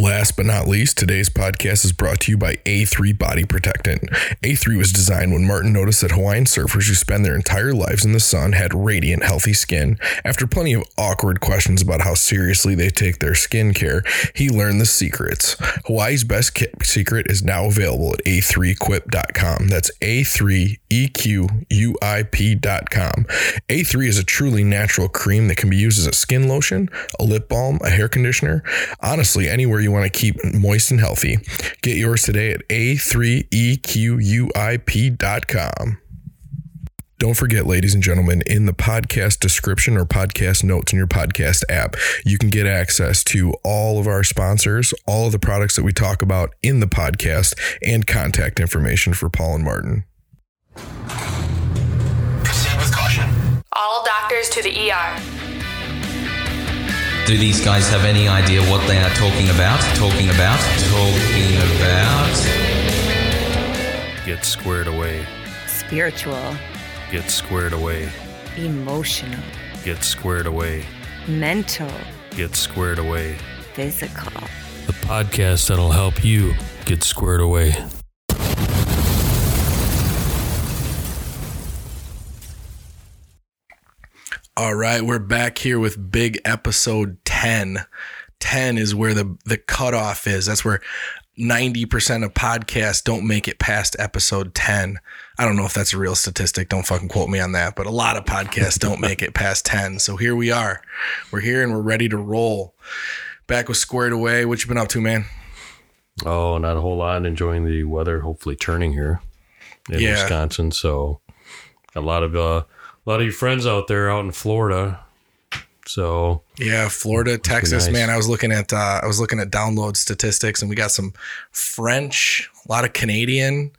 Last but not least, today's podcast is brought to you by A3 Body Protectant. A3 was designed when Martin noticed that Hawaiian surfers who spend their entire lives in the sun had radiant, healthy skin. After plenty of awkward questions about how seriously they take their skin care, he learned the secrets. Hawaii's best secret is now available at a3equip.com. That's A3EQUIP.com. A3 is a truly natural cream that can be used as a skin lotion, a lip balm, a hair conditioner, honestly, anywhere you want to keep moist and healthy. Get yours today at a3equip.com. Don't forget, ladies and gentlemen, in the podcast description or podcast notes in your podcast app, you can get access to all of our sponsors, all of the products that we talk about in the podcast, and contact information for Paul and Martin. All doctors to the ER. Do these guys have any idea what they are talking about? Talking about? Talking about? Get squared away. spiritual, Get squared away. emotional, Get squared away. mental, Get squared away. physical. The podcast that'll help you get squared away. All right, we're back here with big episode 10. 10 is where the the cutoff is. That's where 90% of podcasts don't make it past episode 10. I don't know if that's a real statistic. Don't fucking quote me on that, but a lot of podcasts don't make it past 10. So here we are. We're here and we're ready to roll. Back with Squared Away. What you been up to, man? Oh, not a whole lot. Enjoying the weather, hopefully turning here in Yeah. Wisconsin. So a lot of uh, a lot of your friends out there out in Florida. So Yeah, Florida, Texas, nice. man. I was looking at uh, I was looking at download statistics, and we got some French, a lot of Canadian,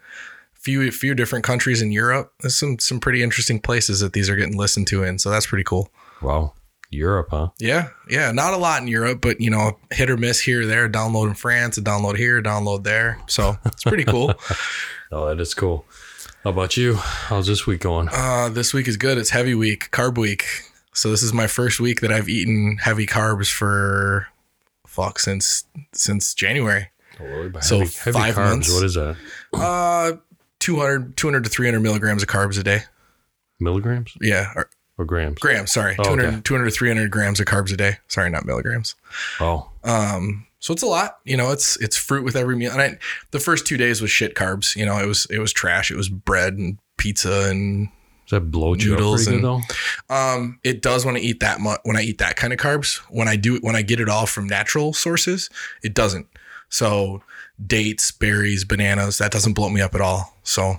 few few different countries in Europe. There's some some pretty interesting places that these are getting listened to in, so that's pretty cool. wow, Europe, huh? Yeah, yeah, not a lot in Europe, but you know, hit or miss here or there. Download in France, a download here, download there. So it's pretty cool. Oh, that is cool. How about you? How's this week going? uh, this week is good. It's heavy week, carb week. So this is my first week that I've eaten heavy carbs for fuck since since January. So heavy, heavy five carbs. months. What is that? Uh, 200, 200 to 300 milligrams of carbs a day. Milligrams Yeah. Or or grams? grams, sorry. Oh, 200, okay. 200 to 300 grams of carbs a day. Sorry, not milligrams. Oh, Um, so it's a lot, you know, it's, it's fruit with every meal. And I, the first two days was shit carbs, you know, it was, it was trash. It was bread and pizza and, does that blow you up Noodles pretty good though? um, it does when I eat that much, when I eat that kind of carbs, when I do it, when I get it all from natural sources, it doesn't. So dates, berries, bananas, that doesn't blow me up at all. So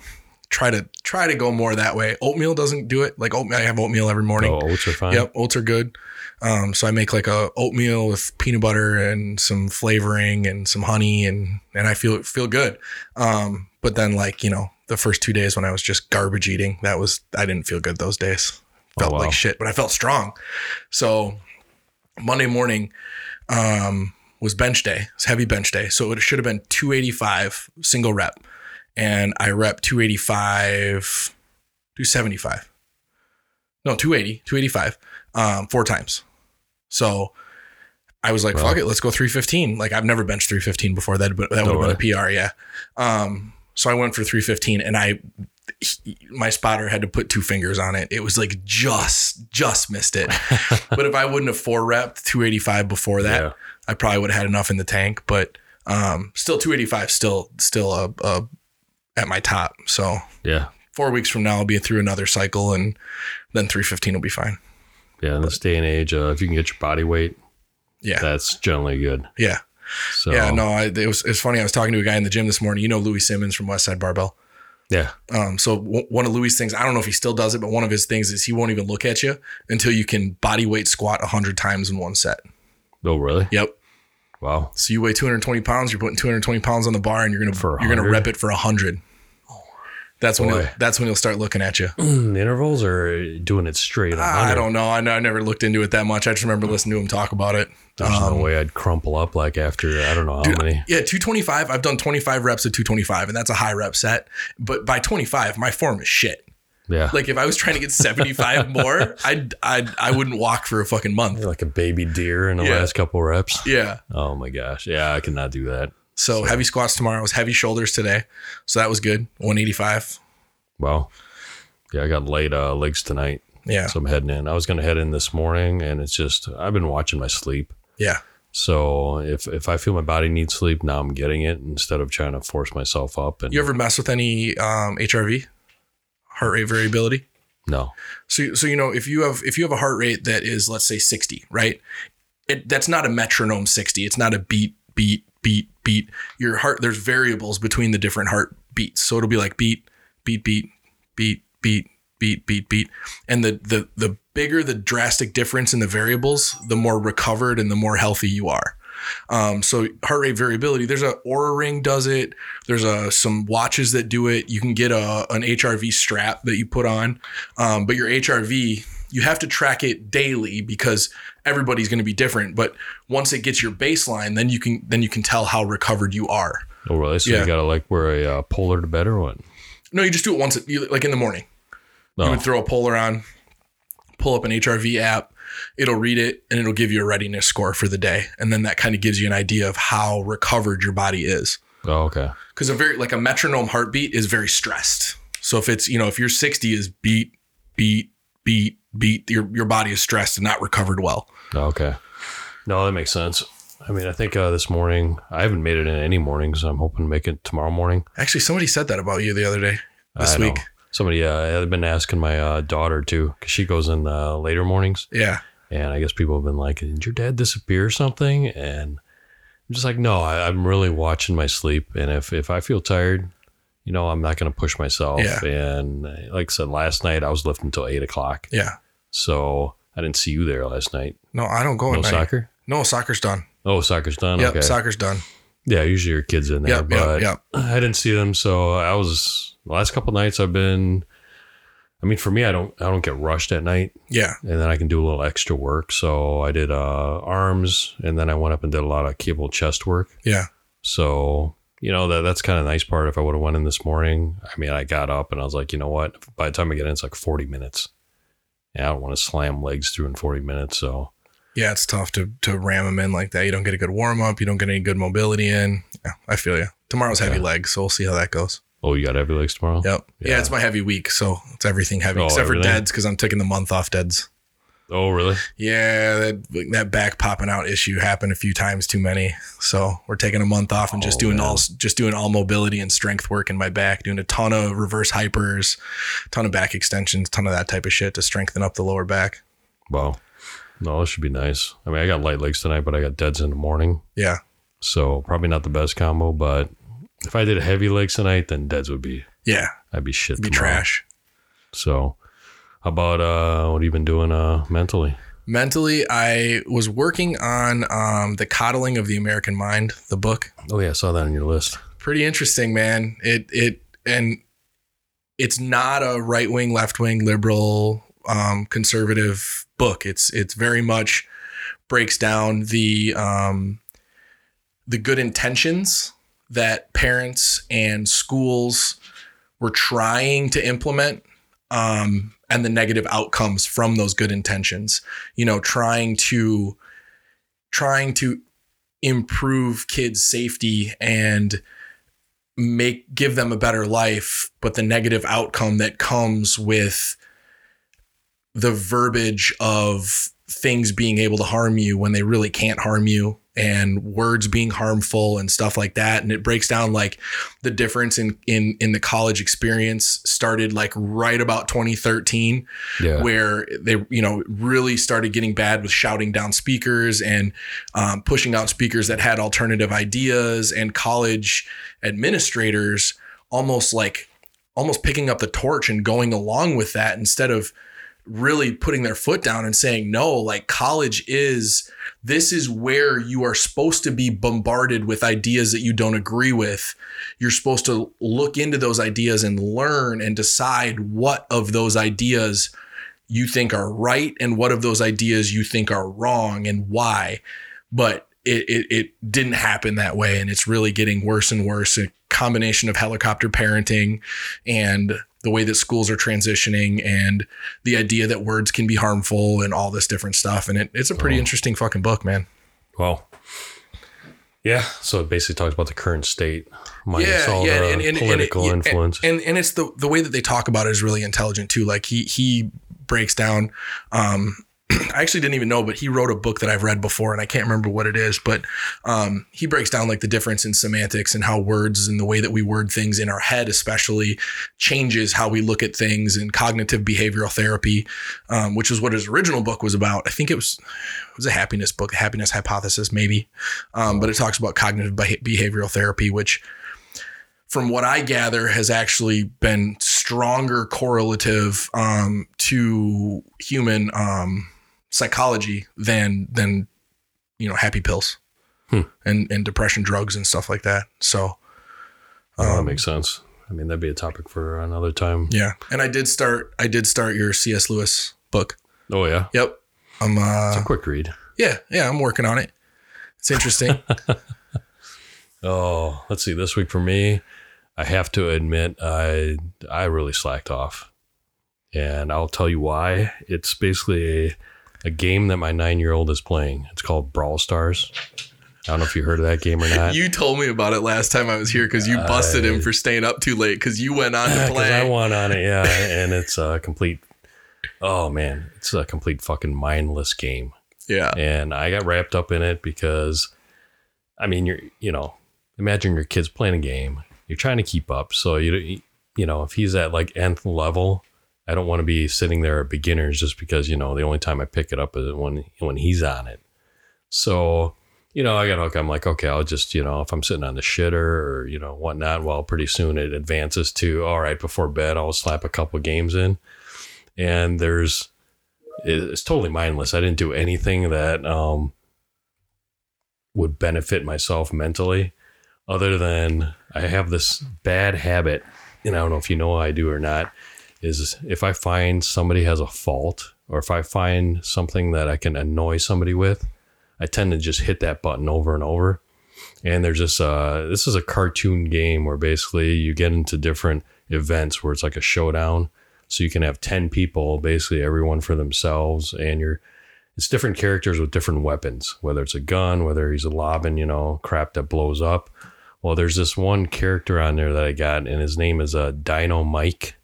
try to, try to go more that way. Oatmeal doesn't do it. Like oatmeal, I have oatmeal every morning. Oh, oats are fine. Yep, oats are good. Um, so I make like a oatmeal with peanut butter and some flavoring and some honey, and and I feel feel good. Um, but then like you know the first two days when I was just garbage eating, that was I didn't feel good those days. Felt Oh, wow. like shit, but I felt strong. So Monday morning um, was bench day. It's heavy bench day, so it should have been 285 single rep, and I rep 285, 275 no 280 285 um, four times so I was like, Wow. fuck it, let's go 315. Like I've never benched 315 before that, that would have been a PR, yeah. Um, so I went for 315 and I my spotter had to put two fingers on it. It was like just just missed it. but if I wouldn't have four repped 285 before that, Yeah. I probably would have had enough in the tank. But um, still 285, still still a, a at my top. So Yeah. four weeks from now, I'll be through another cycle, and then 315 will be fine. Yeah. In this day and age, uh, if you can get your body weight, Yeah, that's generally good. yeah, So yeah. No, I, it was it's funny. I was talking to a guy in the gym this morning. You know Louie Simmons from Westside Barbell. Yeah. Um, so w- one of Louie' things, I don't know if he still does it, but one of his things is he won't even look at you until you can body weight squat 100 times in one set. Oh, really? Yep. Wow. So you weigh 220 pounds, you're putting 220 pounds on the bar, and you're gonna For you're gonna rep it for 100. That's when Boy. he'll, that's when he'll start looking at you. Intervals or doing it straight. on I don't know. I know. I never looked into it that much. I just remember listening to him talk about it. There's no um, way I'd crumple up like after I don't know how Dude, many. Yeah, 225. I've done 25 reps at 225, and that's a high rep set. But by 25, my form is shit. Yeah. Like if I was trying to get 75 more, I'd, I'd I wouldn't walk for a fucking month. You're like a baby deer in the Yeah. last couple reps. Yeah. Oh my gosh. Yeah, I cannot do that. So, heavy squats tomorrow was heavy shoulders today. So that was good. 185. Well, yeah, I got late uh, legs tonight, Yeah. so I'm heading in. I was gonna head in this morning, and it's just I've been watching my sleep. Yeah. So if if I feel my body needs sleep, now I'm getting it instead of trying to force myself up. And You ever mess with any um, HRV, heart rate variability? no, So, so you know, if you have if you have a heart rate that is let's say 60, right? It, that's not a metronome 60. It's not a beat, beat, beat, beat. Your heart there's variables between the different heart beats. So it'll be like beat, beat, beat, beat, beat, beat, beat, beat. And the the the bigger the drastic difference in the variables, the more recovered and the more healthy you are. Um, so heart rate variability, there's a Oura Ring does it. There's a some watches that do it. You can get a an HRV strap that you put on, um, but your HRV you have to track it daily because everybody's going to be different. But once it gets your baseline, then you can then you can tell how recovered you are. oh really? So Yeah. you gotta like wear a uh, polar to bed or what? No, you just do it once, you, like in the morning. You No, would throw a polar on, pull up an HRV app. It'll read it and it'll give you a readiness score for the day, and then that kind of gives you an idea of how recovered your body is. oh okay, because a very like a metronome heartbeat is very stressed. So if it's you know if your 60 is beat, beat, beat, beat, your your body is stressed and not recovered well. Oh, okay. No, that makes sense. I mean, I think uh, this morning I haven't made it in any mornings. I'm hoping to make it tomorrow morning. Actually, somebody said that about you the other day this I know. week. Somebody, uh, I've been asking my uh, daughter too, because she goes in uh, later mornings, Yeah, and I guess people have been like, "Did your dad disappear or something?" And I'm just like, "No, I, I'm really watching my sleep, and if if I feel tired, you know, I'm not going to push myself." Yeah. And uh, like I said, last night I was lifting until eight o'clock, yeah. so I didn't see you there last night. No, I don't go No soccer. No, soccer's done. Oh, soccer's done. Yep, okay. soccer's done. Yeah, usually your kids in there, Yep, yep, but yep. I didn't see them. So I was the last couple nights I've been. I mean, for me, I don't I don't get rushed at night, Yeah, and then I can do a little extra work. So I did uh, arms, and then I went up and did a lot of cable chest work. yeah, So you know that that's kind of nice part. If I would have went in this morning, I mean, I got up and I was like, you know what? By the time I get in, it's like forty minutes. And I don't want to slam legs through in forty minutes. So yeah. It's tough to to ram them in like that. You don't get a good warm up. You don't get any good mobility in. Yeah, I feel you. Tomorrow's heavy Okay. legs, so we'll see how that goes. Oh, you got heavy legs tomorrow? Yep. Yeah, Yeah. it's my heavy week, so it's everything heavy Oh, except everything? for deads because I'm taking the month off deads. Oh, really? Yeah, that that back popping out issue happened a few times too many. So we're taking a month off and just Oh, doing man. all just doing all mobility and strength work in my back, doing a ton of reverse hypers, ton of back extensions, ton of that type of shit to strengthen up the lower back. Wow. No, this should be nice. I mean, I got light legs tonight, but I got deads in the morning. Yeah. So probably not the best combo, but if I did heavy legs tonight, then deads would be, Yeah. I'd be shit. It'd Be tomorrow. trash. So how about, uh, what have you been doing, uh, mentally? Mentally, I was working on um, the coddling of the American mind, the book. Oh yeah, I saw that on your list. pretty interesting, man. It it and it's not a right wing, left wing, liberal, um, conservative book. It's it's very much breaks down the um, the good intentions that parents and schools were trying to implement um, and the negative outcomes from those good intentions. You know, trying to trying to improve kids' safety and make give them a better life, but the negative outcome that comes with the verbiage of things being able to harm you when they really can't harm you and words being harmful and stuff like that and it breaks down like the difference in in in the college experience started like right about 2013 Yeah. where they you know really started getting bad with shouting down speakers and um, pushing out speakers that had alternative ideas and college administrators almost like almost picking up the torch and going along with that instead of really putting their foot down and saying no like college is this is where you are supposed to be bombarded with ideas that you don't agree with. You're supposed to look into those ideas and learn and decide what of those ideas you think are right and what of those ideas you think are wrong and why. But it, it, it didn't happen that way and it's really getting worse and worse. A combination of helicopter parenting and the way that schools are transitioning and the idea that words can be harmful and all this different stuff and it, it's a pretty interesting fucking book man Well, yeah. So it basically talks about the current state, minus all the political and, influence. And, and it's the the way that they talk about it is really intelligent too. Like he he breaks down. Um, I actually didn't even know, but he wrote a book that I've read before, and I can't remember what it is. But um, he breaks down like the difference in semantics and how words and the way that we word things in our head, especially, changes how we look at things and cognitive behavioral therapy, um, which is what his original book was about. I think it was it was a happiness book, a happiness hypothesis, maybe. Um, but it talks about cognitive behavioral therapy, which from what I gather, has actually been stronger correlative um, to human um, psychology than than you know happy pills Hmm. and and depression drugs and stuff like that. So Well, that um, makes sense. I mean, that'd be a topic for another time. yeah, and I did start I did start your C.S. Lewis book. Oh yeah, Yep, I'm it's uh a quick read. yeah yeah I'm working on it. It's interesting. Oh, let's see. This week for me, I have to admit, I I really slacked off, and I'll tell you why. It's basically a, a game that my nine year old is playing. It's called Brawl Stars. I don't know if you heard of that game or not. you told me about it last time I was here because you busted him for staying up too late because you went on to play. I won on it, yeah, and it's a complete. Oh man, it's a complete fucking mindless game. yeah, and I got wrapped up in it because, I mean, you're you know, imagine your kid's playing a game, you're trying to keep up, so you you know if he's at like nth level, I don't want to be sitting there at beginners just because you know the only time I pick it up is when when he's on it. So you know I got hooked. I'm like, okay, I'll just you know if I'm sitting on the shitter or you know whatnot, well, pretty soon it advances to all right before bed, I'll slap a couple games in, and there's it's totally mindless. I didn't do anything that um, would benefit myself mentally, other than I have this bad habit, and I don't know if you know I do or not. Is if I find somebody has a fault, or if I find something that I can annoy somebody with, I tend to just hit that button over and over. And there's this uh, this is a cartoon game where basically you get into different events where it's like a showdown. So you can have 10 people, basically everyone for themselves, and you're it's different characters with different weapons, whether it's a gun, whether he's lobbing, you know, crap that blows up. Well, there's this one character on there that I got, and his name is uh, Dynamike,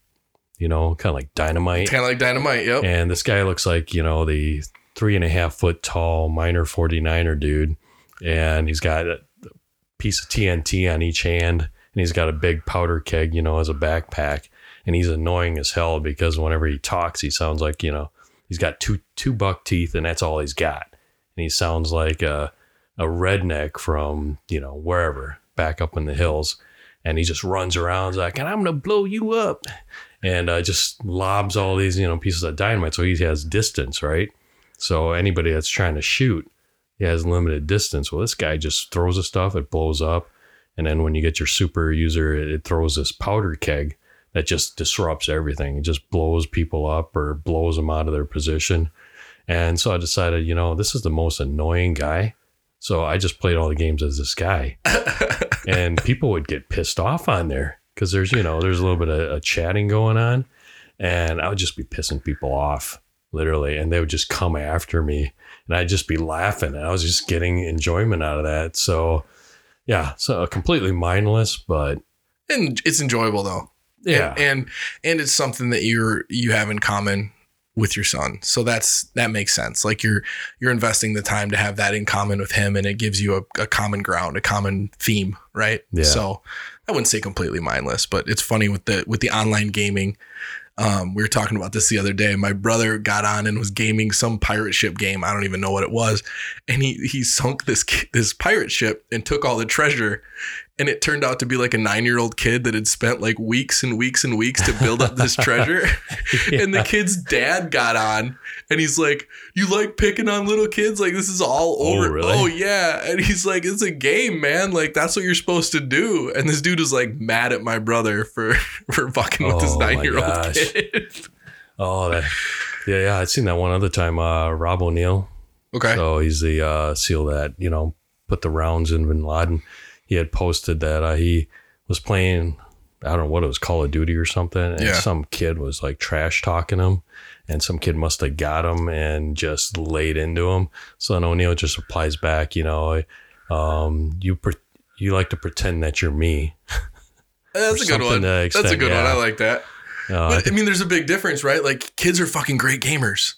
you know, kind of like dynamite. kind of like dynamite. Yep. And this guy looks like, you know, the three and a half foot tall miner 49er dude. And he's got a piece of TNT on each hand. And he's got a big powder keg, you know, as a backpack. And he's annoying as hell because whenever he talks, he sounds like, you know, he's got two two buck teeth and that's all he's got. And he sounds like a, a redneck from, you know, wherever, back up in the hills. And he just runs around like, and I'm gonna blow you up. And uh, just lobs all these, you know, pieces of dynamite. So he has distance, right? So anybody that's trying to shoot, he has limited distance. Well, this guy just throws the stuff, it blows up. And then when you get your super user, it, it throws this powder keg that just disrupts everything. It just blows people up or blows them out of their position. And so I decided, you know, this is the most annoying guy. So I just played all the games as this guy. and people would get pissed off on there because there's, you know, there's a little bit of, of chatting going on. And I would just be pissing people off, literally. And they would just come after me. and I'd just be laughing. And I was just getting enjoyment out of that. So, yeah, so uh, completely mindless, but And it's enjoyable though. yeah, And, and and it's something that you're you have in common with your son. So that's that makes sense. Like you're you're investing the time to have that in common with him and it gives you a, a common ground, a common theme, right? Yeah. So I wouldn't say completely mindless, but it's funny with the with the online gaming. Um, we were talking about this the other day. My brother got on and was gaming some pirate ship game. I don't even know what it was, and he he sunk this this pirate ship and took all the treasure. And it turned out to be like a nine year old kid that had spent like weeks and weeks and weeks to build up this treasure. And the kid's dad got on and he's like, You like picking on little kids? Like, this is all Oh, over. really? Oh, yeah. And he's like, It's a game, man. Like, that's what you're supposed to do. And this dude was like mad at my brother for, for fucking with this Oh, nine year old kid. oh, that, yeah, yeah. I'd seen that one other time. Uh, Rob O'Neill. okay. So he's the uh, SEAL that you know put the rounds in Bin Laden. He had posted that uh, he was playing. I don't know what it was, Call of Duty or something, and Yeah. some kid was like trash talking him, and some kid must have got him and just laid into him. So then O'Neill just replies back, you know, um, you pre- you like to pretend that you're me. That's a good one. that That's a good one. I like that. Uh, But I mean, there's a big difference, right? Like kids are fucking great gamers.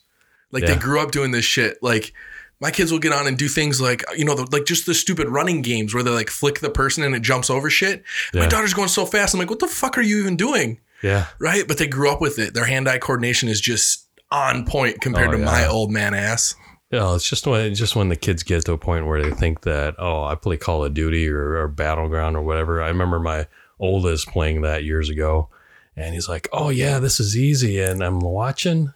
Like they grew up doing this shit. Like my kids will get on and do things like you know, the, like just the stupid running games where they like flick the person and it jumps over shit. My daughter's going so fast. I'm like, what the fuck are you even doing? yeah, Right? But they grew up with it. Their hand-eye coordination is just on point compared Oh, to my old man ass. Yeah, it's just when just when the kids get to a point where they think that oh, I play Call of Duty or, or Battleground or whatever. I remember my oldest playing that years ago, and he's like, "Oh yeah, this is easy," and I'm watching.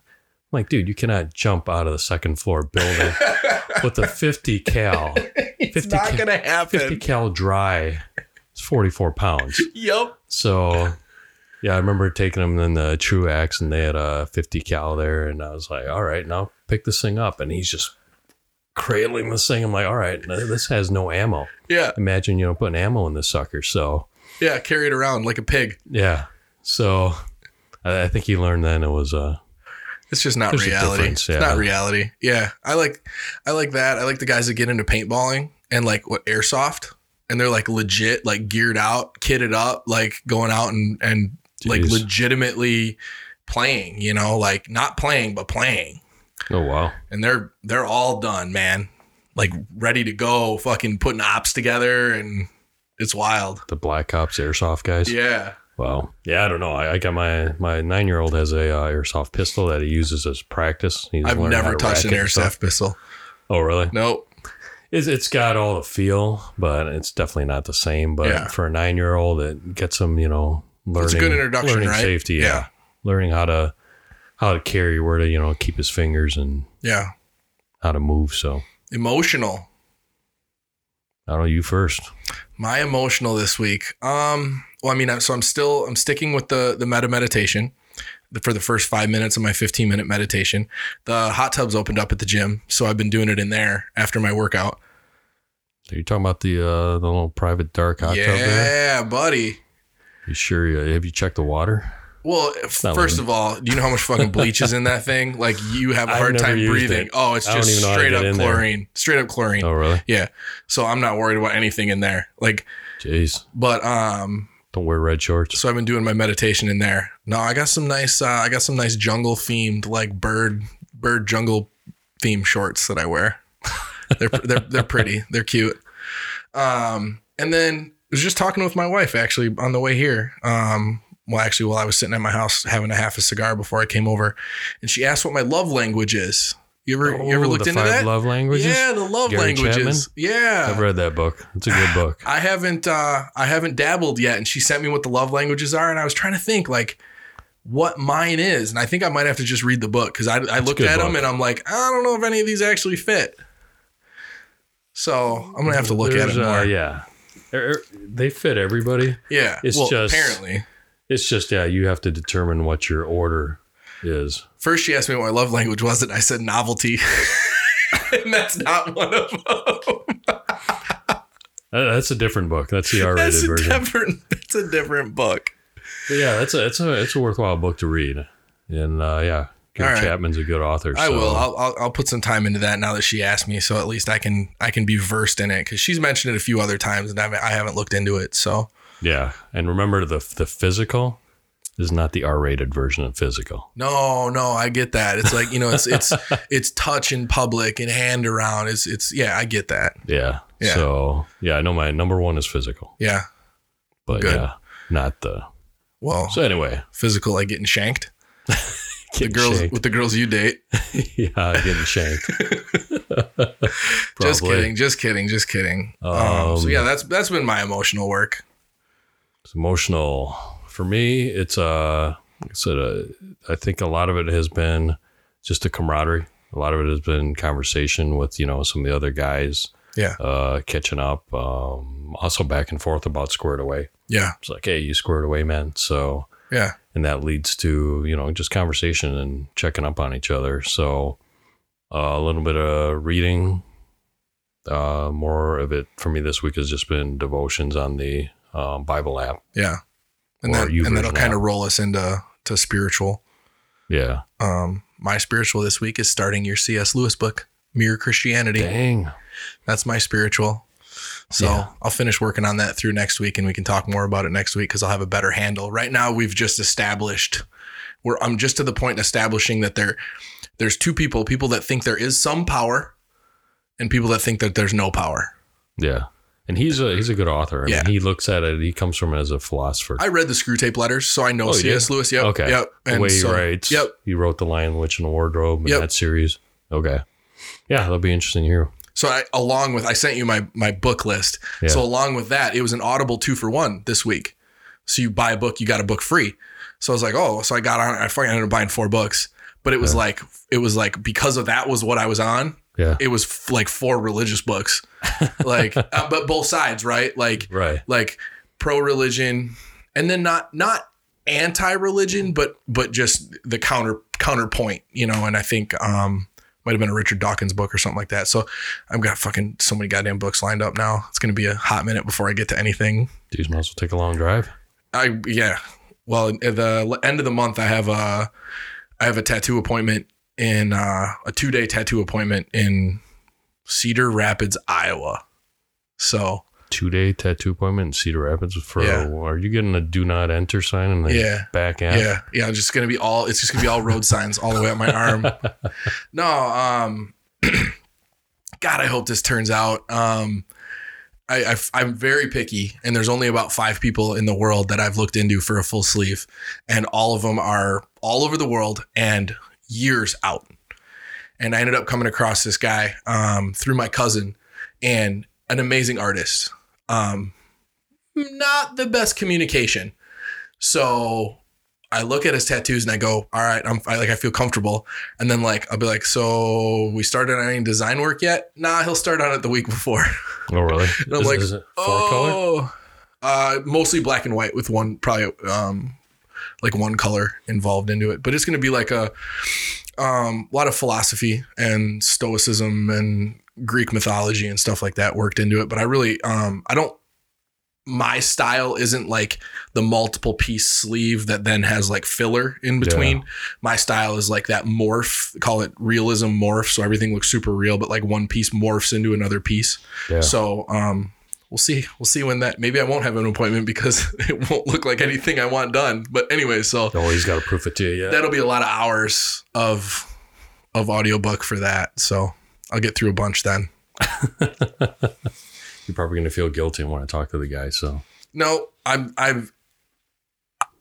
I'm like, dude, you cannot jump out of the second floor building with a 50 cal, It's 50 not ca- gonna 50 cal dry. It's 44 pounds. Yep. So, yeah, I remember taking them in the Truax, and they had a 50 cal there, and I was like, "All right, now pick this thing up," and he's just cradling this thing. I'm like, "All right, this has no ammo. Yeah. Imagine you know putting ammo in this sucker." So, Yeah. Carry it around like a pig. yeah, so I, I think he learned then it was uh It's just not There's reality. It's not reality. Yeah. I like I like that. I like the guys that get into paintballing and like what airsoft and they're like legit, like geared out, kitted up, like going out and and like legitimately playing, you know, like not playing but playing. oh wow, And they're they're all done, man. Like ready to go, fucking putting ops together and it's wild. the Black Ops airsoft guys. Yeah. Wow. Yeah, I don't know. I, I got my my nine year old has a uh, airsoft pistol that he uses as practice. He's I've never to touched an rack it and stuff. airsoft pistol. Oh, really? Nope. It's, it's got all the feel, but it's definitely not the same. But Yeah. for a nine year old, it gets them, you know, learning. It's a good introduction, learning right? safety. Yeah. Yeah. learning how to how to carry, where to you know keep his fingers and Yeah. how to move. So Emotional. I don't know. You first. My emotional this week. Um, well, I mean, so I'm still I'm sticking with the the meta meditation for the first five minutes of my 15 minute meditation. The hot tubs opened up at the gym, so I've been doing it in there after my workout. Are you talking about the uh, the little private dark hot yeah, tub there? buddy. You sure? You, have you checked the water? Well, first of all, do you know how much fucking bleach is in that thing? Like you have a hard time breathing. it. Oh, it's just even know how to straight up in there. chlorine. Straight up chlorine. Oh, really? Yeah. So I'm not worried about anything in there. Like, Jeez. but um, Don't wear red shorts. so I've been doing my meditation in there. No, I got some nice uh, I got some nice jungle themed like bird bird jungle theme shorts that I wear. they're they're they're pretty. They're cute. Um and then I was just talking with my wife actually on the way here. Um well actually while I was sitting at my house having a half a cigar before I came over and she asked what my love language is. You ever you ever Oh, looked the into five that? love languages? Yeah, the love Gary languages. Yeah. I've read that book. It's a good book. I haven't uh I haven't dabbled yet and she sent me what the love languages are and I was trying to think like what mine is and I think I might have to just read the book cuz I I looked at them and I'm like I don't know if any of these actually fit. So, I'm going to have to look at There's, it more. Uh, yeah. They're- They fit everybody. yeah. It's well, just- apparently. It's just, yeah, you have to determine what your order is. First she asked me what my love language was and I said novelty. and that's not one of them. That's a different book. That's the R That's version. different that's a different book. But yeah, that's a, it's a, it's a worthwhile book to read. And uh, yeah, Gary right. Chapman's a good author. I so- will. I'll, I'll I'll put some time into that now that she asked me, so at least I can I can be versed in it because she's mentioned it a few other times and I haven't, I haven't looked into it. So yeah, and remember the the physical is not the R-rated version of physical. no, no, I get that. It's like you know, it's it's it's touch in public and hand around. It's it's yeah, I get that. Yeah. Yeah. So yeah, I know my number one is physical, Yeah. but Good. yeah, not the. Well, So anyway, physical like getting shanked. The girls shanked. with the girls you date. yeah, getting shanked. Just kidding. Just kidding. Just kidding. Um, Um, so yeah, that's that's been my emotional work. It's emotional for me. It's uh, like I said, uh, I think a lot of it has been just a camaraderie. A lot of it has been conversation with you know some of the other guys, Yeah. uh, catching up. Um, also back and forth about squared away. Yeah. It's like, hey, you squared away, man. So Yeah. and that leads to you know just conversation and checking up on each other. So uh, a little bit of reading. Uh, more of it for me this week has just been devotions on the um, Bible app. Yeah. And that, and that'll kind of roll us into to spiritual. Yeah. Um, my spiritual this week is starting your C.S. Lewis book, Mere Christianity. Dang. That's my spiritual. So Yeah. I'll finish working on that through next week, and we can talk more about it next week because I'll have a better handle. Right now, we've just established. Where I'm just to the point in establishing that there, there's two people: people that think there is some power, and people that think that there's no power. Yeah. And he's a he's a good author. I Yeah. mean, he looks at it. He comes from it as a philosopher. I read the Screwtape letters, so I know Oh, C.S. Lewis. Yep. okay. Yep. The way he so- writes. Yep. He wrote The Lion, Witch, and the Wardrobe in Yep. that series. Okay. Yeah, that'll be interesting to hear. So I, along with, I sent you my my book list. Yeah. So along with that, it was an Audible two for one this week. So you buy a book, you got a book free. So I was like, oh, so I got on. I fucking ended up buying four books, but it was like it was like because of that was what I was on. Yeah. It was f- like four religious books, like uh, but both sides, right? Like Right. like pro religion, and then not not anti religion, but but just the counter counterpoint, you know. And I think um might have been a Richard Dawkins book or something like that. So I've got fucking so many goddamn books lined up now. It's gonna be a hot minute before I get to anything. Dudes might as well take a long drive. I yeah. Well, at the end of the month, I have a I have a tattoo appointment in uh, a two day tattoo appointment in Cedar Rapids, Iowa. So Two day tattoo appointment in Cedar Rapids for. Yeah. Are you getting a do not enter sign in the Yeah. back end? Yeah, yeah, it's just gonna be all. It's just gonna be all road signs all the way up my arm. No, um, God, I hope this turns out. Um, I, I I'm very picky, and there's only about five people in the world that I've looked into for a full sleeve, and all of them are all over the world and years out. And I ended up coming across this guy um, through my cousin, and an amazing artist. Um, not the best communication. So I look at his tattoos and I go, all right, I'm I, like, I feel comfortable. And then like, I'll be like, so we started on any design work yet? Nah, he'll start on it the week before. Oh, really? And I'm is, like, is it four color? oh, uh, mostly black and white with one, probably, um, like one color involved into it, but it's going to be like a, um, lot of philosophy and stoicism and Greek mythology and stuff like that worked into it. But I really, um, I don't, my style isn't like the multiple piece sleeve that then has like filler in between. My style is like that morph, call it realism morph. So everything looks super real, but like one piece morphs into another piece. Yeah. So, um, we'll see. We'll see when that, maybe I won't have an appointment because it won't look like anything I want done. But anyway, so Oh, he's got to proof it to you. Yeah. that'll be a lot of hours of, of audiobook for that. So I'll get through a bunch then. You're probably going to feel guilty when I talk to the guy. So No, I'm I've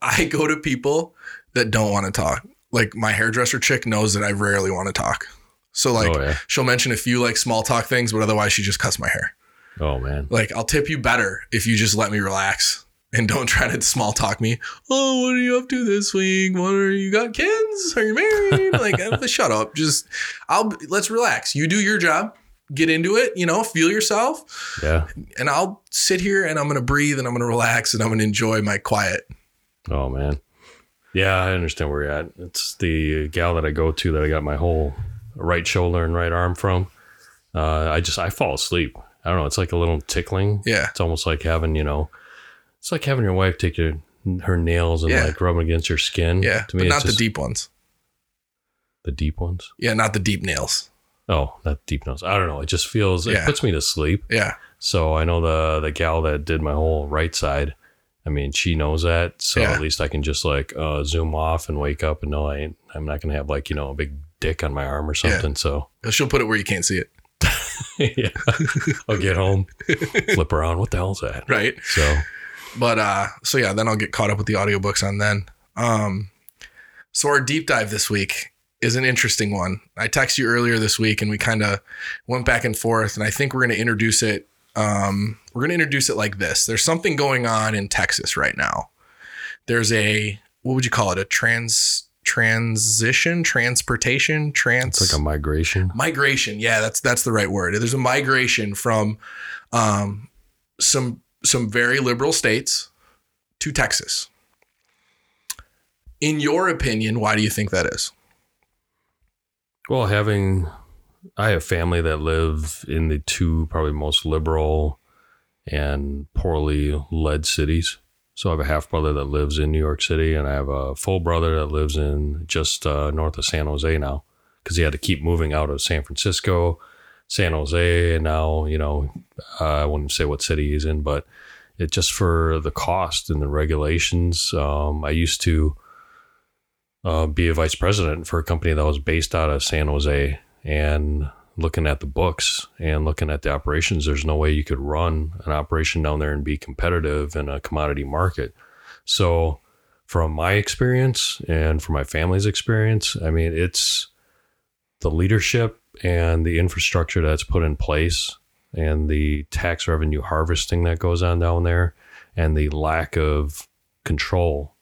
I go to people that don't want to talk. Like my hairdresser chick knows that I rarely want to talk. So like Oh, yeah. she'll mention a few like small talk things, but otherwise she just cuts my hair. Oh man. Like I'll tip you better if you just let me relax and don't try to small talk me. Oh, what are you up to this week? What are you got kids? Are you married? like shut up. Just I'll let's relax. You do your job. Get into it, you know, feel yourself Yeah. and I'll sit here and I'm going to breathe and I'm going to relax and I'm going to enjoy my quiet. Oh man. Yeah, I understand where you're at. It's the gal that I go to that I got my whole right shoulder and right arm from. Uh, I just I fall asleep. I don't know. It's like a little tickling. Yeah. It's almost like having you know, it's like having your wife take your her nails and Yeah. like rub them against your skin. Yeah, To me, but it's not just, the deep ones. The deep ones. Yeah, not the deep nails. Oh, not deep nose. I don't know. It just feels. Yeah. It puts me to sleep. Yeah. So I know the the gal that did my whole right side. I mean, she knows that. So Yeah. at least I can just like uh, zoom off and wake up and know I ain't, I'm not gonna have like you know a big dick on my arm or something. So She'll put it where you can't see it. yeah, I'll get home, flip around. What the hell's that? Right. So But uh so yeah, then I'll get caught up with the audiobooks on then. Um so our deep dive this week is an interesting one. I texted you earlier this week and we kind of went back and forth and I think we're going to introduce it um we're going to introduce it like this. There's something going on in Texas right now. There's a what would you call it? A trans transition, transportation, trans it's like a migration. migration yeah that's that's the right word there's a migration from um some some very liberal states to texas in your opinion why do you think that is Well, having I have family that live in the two probably most liberal and poorly led cities. So I have a half brother that lives in New York City, and I have a full brother that lives in just uh, north of San Jose now because he had to keep moving out of San Francisco, San Jose, and now you know uh, I wouldn't say what city he's in, but it just for the cost and the regulations. Um, I used to uh, be a vice president for a company that was based out of San Jose and looking at the books and looking at the operations, there's no way you could run an operation down there and be competitive in a commodity market. So, from my experience and from my family's experience, I mean, it's the leadership and the infrastructure that's put in place and the tax revenue harvesting that goes on down there and the lack of control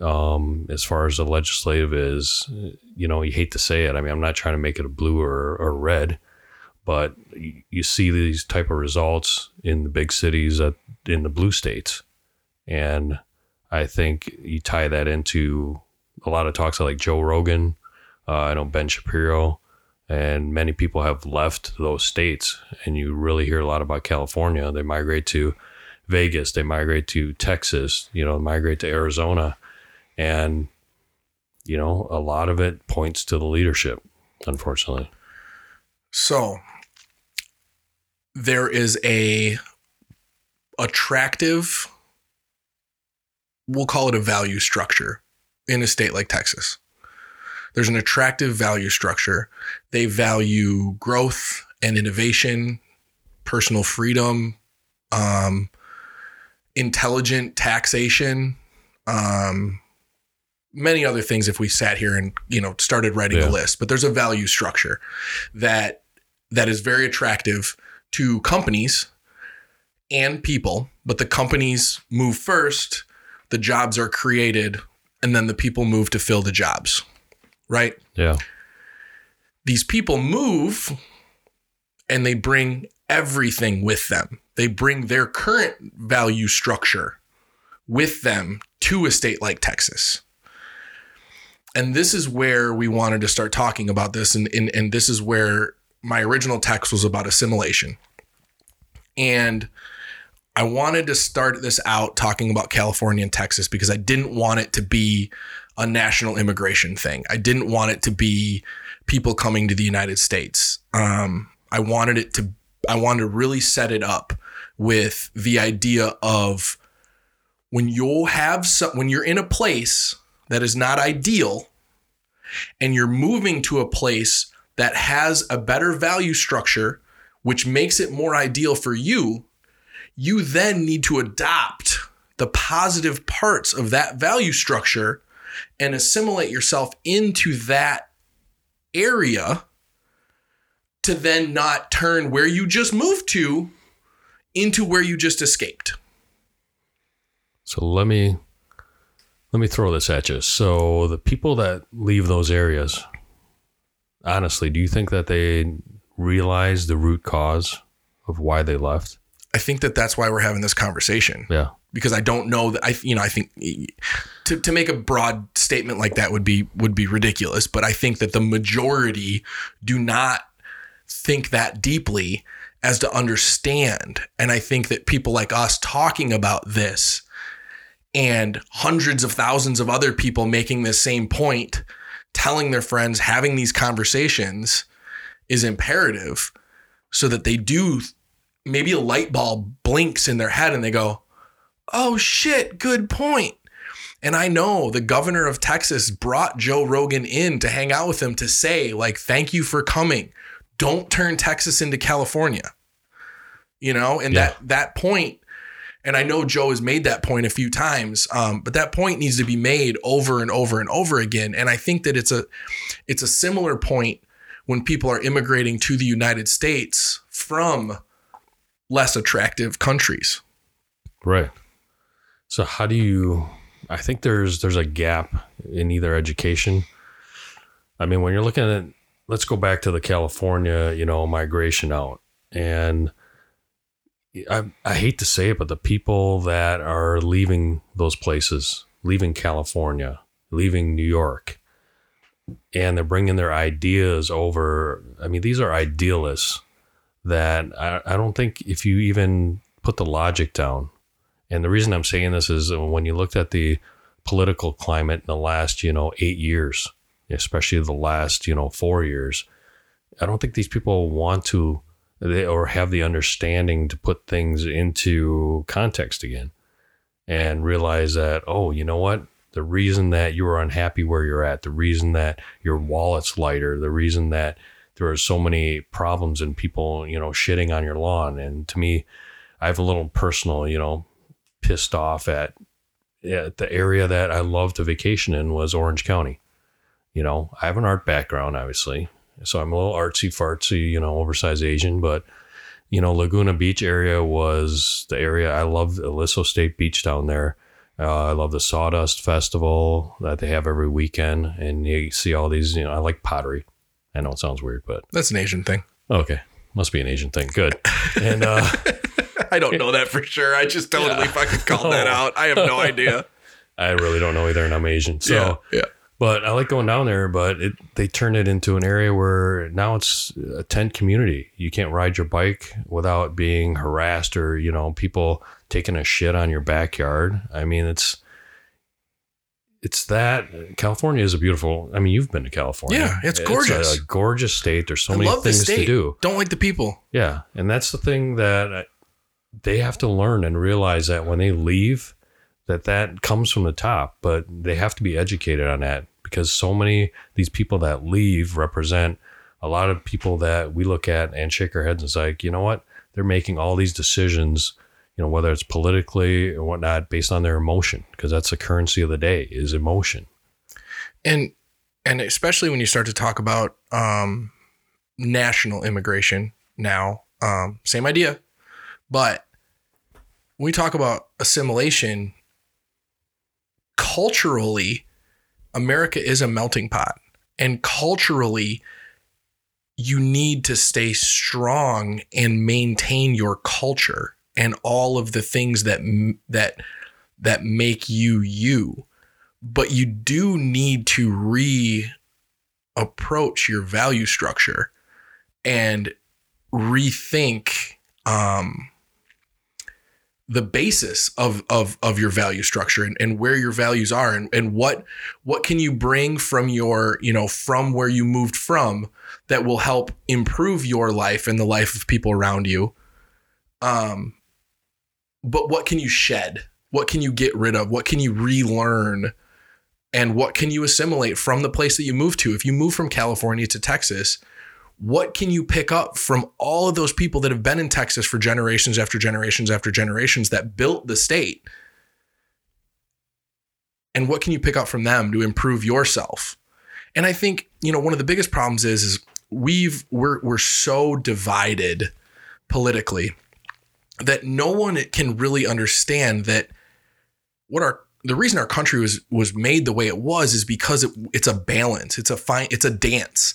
um, as far as the legislative is, you know, you hate to say it. I mean, I'm not trying to make it a blue or, or red, but you see these type of results in the big cities at, in the blue states. And I think you tie that into a lot of talks like Joe Rogan, uh, I know Ben Shapiro, and many people have left those states. And you really hear a lot about California. They migrate to Vegas, they migrate to Texas, you know, migrate to Arizona and you know a lot of it points to the leadership unfortunately so there is a attractive we'll call it a value structure in a state like Texas. There's an attractive value structure. They value growth and innovation, personal freedom, um, intelligent taxation, um, many other things. If we sat here and you know started writing Yeah. a list, but there's a value structure that that is very attractive to companies and people. But the companies move first, the jobs are created, and then the people move to fill the jobs. Right? yeah these people move and they bring everything with them. They bring their current value structure with them to a state like Texas. And this is where we wanted to start talking about this. And, and, and this is where my original text was about assimilation. And I wanted to start this out talking about California and Texas because I didn't want it to be a national immigration thing. I didn't want it to be people coming to the United States. Um, I wanted it to, I wanted to really set it up with the idea of when you'll have some, when you're in a place that is not ideal and you're moving to a place that has a better value structure, which makes it more ideal for you, you then need to adopt the positive parts of that value structure and assimilate yourself into that area to then not turn where you just moved to into where you just escaped. so let me let me throw this at you. So the people that leave those areas honestly do you think that they realize the root cause of why they left? I think that that's why we're having this conversation. Yeah. Because I don't know that I you know I think to, to make a broad statement like that would be would be ridiculous but I think that the majority do not think that deeply as to understand. And I think that people like us talking about this and hundreds of thousands of other people making the same point telling their friends, having these conversations is imperative so that they do maybe a light bulb blinks in their head and they go, "Oh shit, good point." And I know the governor of Texas brought Joe Rogan in to hang out with him to say, like, thank you for coming. Don't turn Texas into California. You know, and Yeah. that that point, and I know Joe has made that point a few times, um, but that point needs to be made over and over and over again. And I think that it's a it's a similar point when people are immigrating to the United States from less attractive countries. Right. So how do you I think there's there's a gap in either education. I mean, when you're looking at let's go back to the California, you know, migration out. And I I hate to say it, but the people that are leaving those places, leaving California, leaving New York, and they're bringing their ideas over. I mean, these are idealists that I, I don't think if you even put the logic down, and the reason I'm saying this is when you looked at the political climate in the last, you know, eight years, especially the last, you know, four years, I don't think these people want to they, or have the understanding to put things into context again and realize that, oh, you know what? The reason that you are unhappy where you're at, the reason that your wallet's lighter, the reason that there are so many problems and people, you know, shitting on your lawn. And to me, I have a little personal, you know, pissed off at, at the area that I love to vacation in was Orange County. You know, I have an art background, obviously. So I'm a little artsy fartsy, you know, oversized Asian, but you know, Laguna Beach area was the area I love Aliso State Beach down there. Uh, I love the Sawdust Festival that they have every weekend, and you see all these. You know, I like pottery. I know it sounds weird, but That's an Asian thing. okay, must be an Asian thing. Good. And uh, I don't know that for sure. I just totally fucking called that Oh. out. I have no idea. I really don't know either, and I'm Asian. So, yeah. But I like going down there. But it they turned it into an area where now it's a tent community. You can't ride your bike without being harassed or you know people taking a shit on your backyard. I mean, it's it's that California is a beautiful. I mean, you've been to California. Yeah, it's gorgeous. It's a, gorgeous state. There's so I many love things state. to do. Don't like the people. Yeah, and that's the thing that I- they have to learn and realize that when they leave, that that comes from the top, but they have to be educated on that because so many these people that leave represent a lot of people that we look at and shake our heads and say, like, you know what, they're making all these decisions, you know, whether it's politically or whatnot, based on their emotion, because that's the currency of the day is emotion. and and especially when you start to talk about um, national immigration now um, same idea but when we talk about assimilation culturally america is a melting pot. And culturally you need to stay strong and maintain your culture and all of the things that that that make you you. But you do need to re approach your value structure and rethink um, the basis of, of, of your value structure and, and where your values are and, and what what can you bring from your you know from where you moved from that will help improve your life and the life of people around you. Um but what can you shed? What can you get rid of? What can you relearn? And what can you assimilate from the place that you moved to? If you move from california to texas what can you pick up from all of those people that have been in texas for generations after generations after generations that built the state? And what can you pick up from them to improve yourself? And i think you know one of the biggest problems is is we've we're we're so divided politically that no one can really understand that what our the reason our country was was made the way it was is because it, it's a balance. It's a fine it's a dance.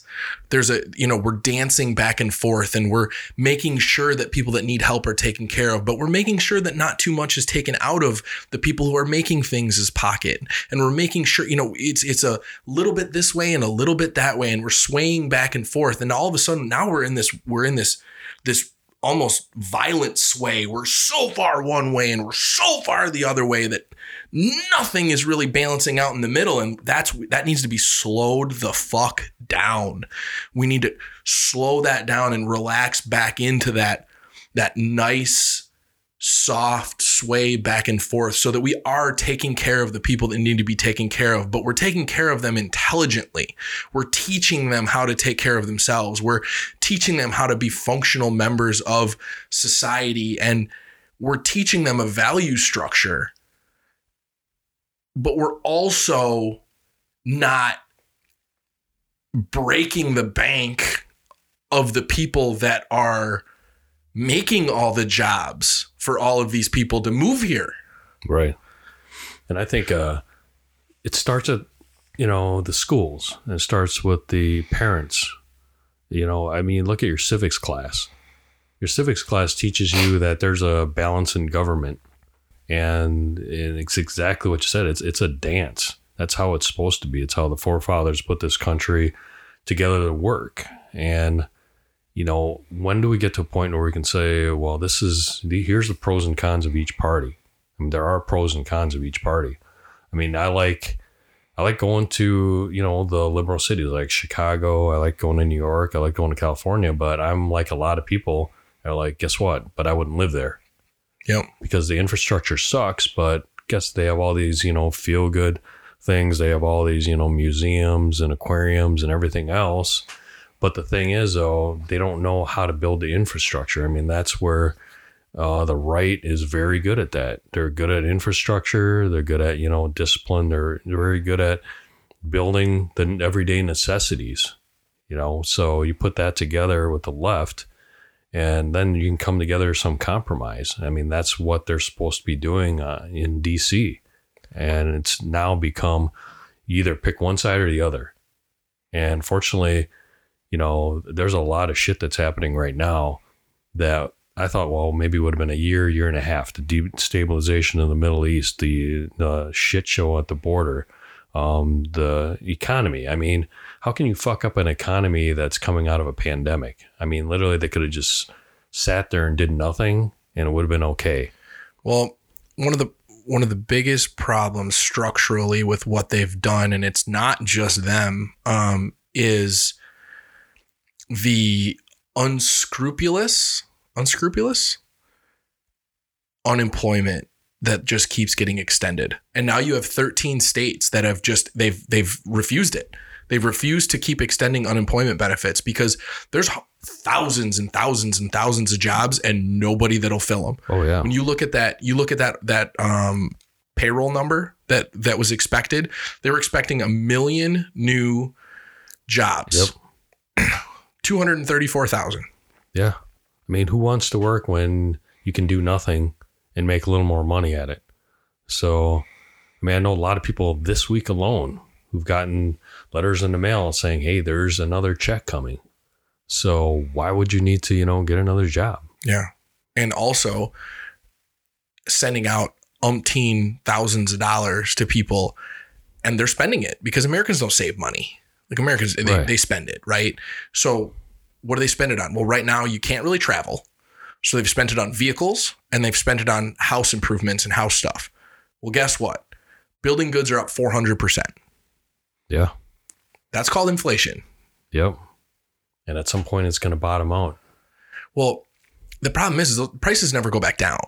There's a you know we're dancing back and forth and we're making sure that people that need help are taken care of but we're making sure that not too much is taken out of the people who are making things as pocket. And we're making sure you know it's it's a little bit this way and a little bit that way and we're swaying back and forth. And all of a sudden now we're in this we're in this this almost violent sway. We're so far one way and we're so far the other way that nothing is really balancing out in the middle and that's that needs to be slowed the fuck down. We need to slow that down and relax back into that that nice soft sway back and forth so that we are taking care of the people that need to be taken care of, but we're taking care of them intelligently. We're teaching them how to take care of themselves. We're teaching them how to be functional members of society and we're teaching them a value structure. But we're also not breaking the bank of the people that are making all the jobs for all of these people to move here. Right. And I think uh, it starts at, you know, the schools. And it starts with the parents. You know, I mean, look at your civics class. Your civics class teaches you that there's a balance in government. And, and it's exactly what you said. It's it's a dance. That's how it's supposed to be. It's how the forefathers put this country together to work. And you know, when do we get to a point where we can say, well, this is the here's the pros and cons of each party? I mean, there are pros and cons of each party. I mean, I like I like going to, you know, the liberal cities like Chicago. I like going to New York. I like going to California, but I'm like a lot of people are like, guess what? But I wouldn't live there. Yep. Because the infrastructure sucks, but guess they have all these, you know, feel good things. They have all these, you know, museums and aquariums and everything else but the thing is, though, they don't know how to build the infrastructure. I mean, that's where uh, the right is very good at that. They're good at infrastructure. They're good at you know discipline. They're, very good at building the everyday necessities. You know, so you put that together with the left, and then you can come together some compromise. I mean, that's what they're supposed to be doing uh, in D.C. And it's now become either pick one side or the other. And fortunately, you know, there's a lot of shit that's happening right now that I thought, well, maybe would have been a year, year and a half. The destabilization in the Middle East, the, the shit show at the border, um, the economy. I mean, how can you fuck up an economy that's coming out of a pandemic? I mean, literally, they could have just sat there and did nothing, and it would have been okay. Well, one of the one of the biggest problems structurally with what they've done, and it's not just them, um, is the unscrupulous, unscrupulous unemployment that just keeps getting extended. And now you have 13 states that have just they've they've refused it. They've refused to keep extending unemployment benefits because there's thousands and thousands and thousands of jobs and nobody that'll fill them. Oh yeah. When you look at that, you look at that that um, payroll number that that was expected. They were expecting a million new jobs. Yep. 234,000. Yeah. I mean, who wants to work when you can do nothing and make a little more money at it? So, I mean, I know a lot of people this week alone who've gotten letters in the mail saying, hey, there's another check coming. So, why would you need to, you know, get another job? Yeah. And also sending out umpteen thousands of dollars to people and they're spending it because Americans don't save money. Like Americans, they, Right. they spend it, right? So what do they spend it on? Well, right now you can't really travel. So they've spent it on vehicles and they've spent it on house improvements and house stuff. Well, guess what? Building goods are up 400%. Yeah. That's called inflation. Yep. And at some point, it's going to bottom out. Well, the problem is, is the prices never go back down.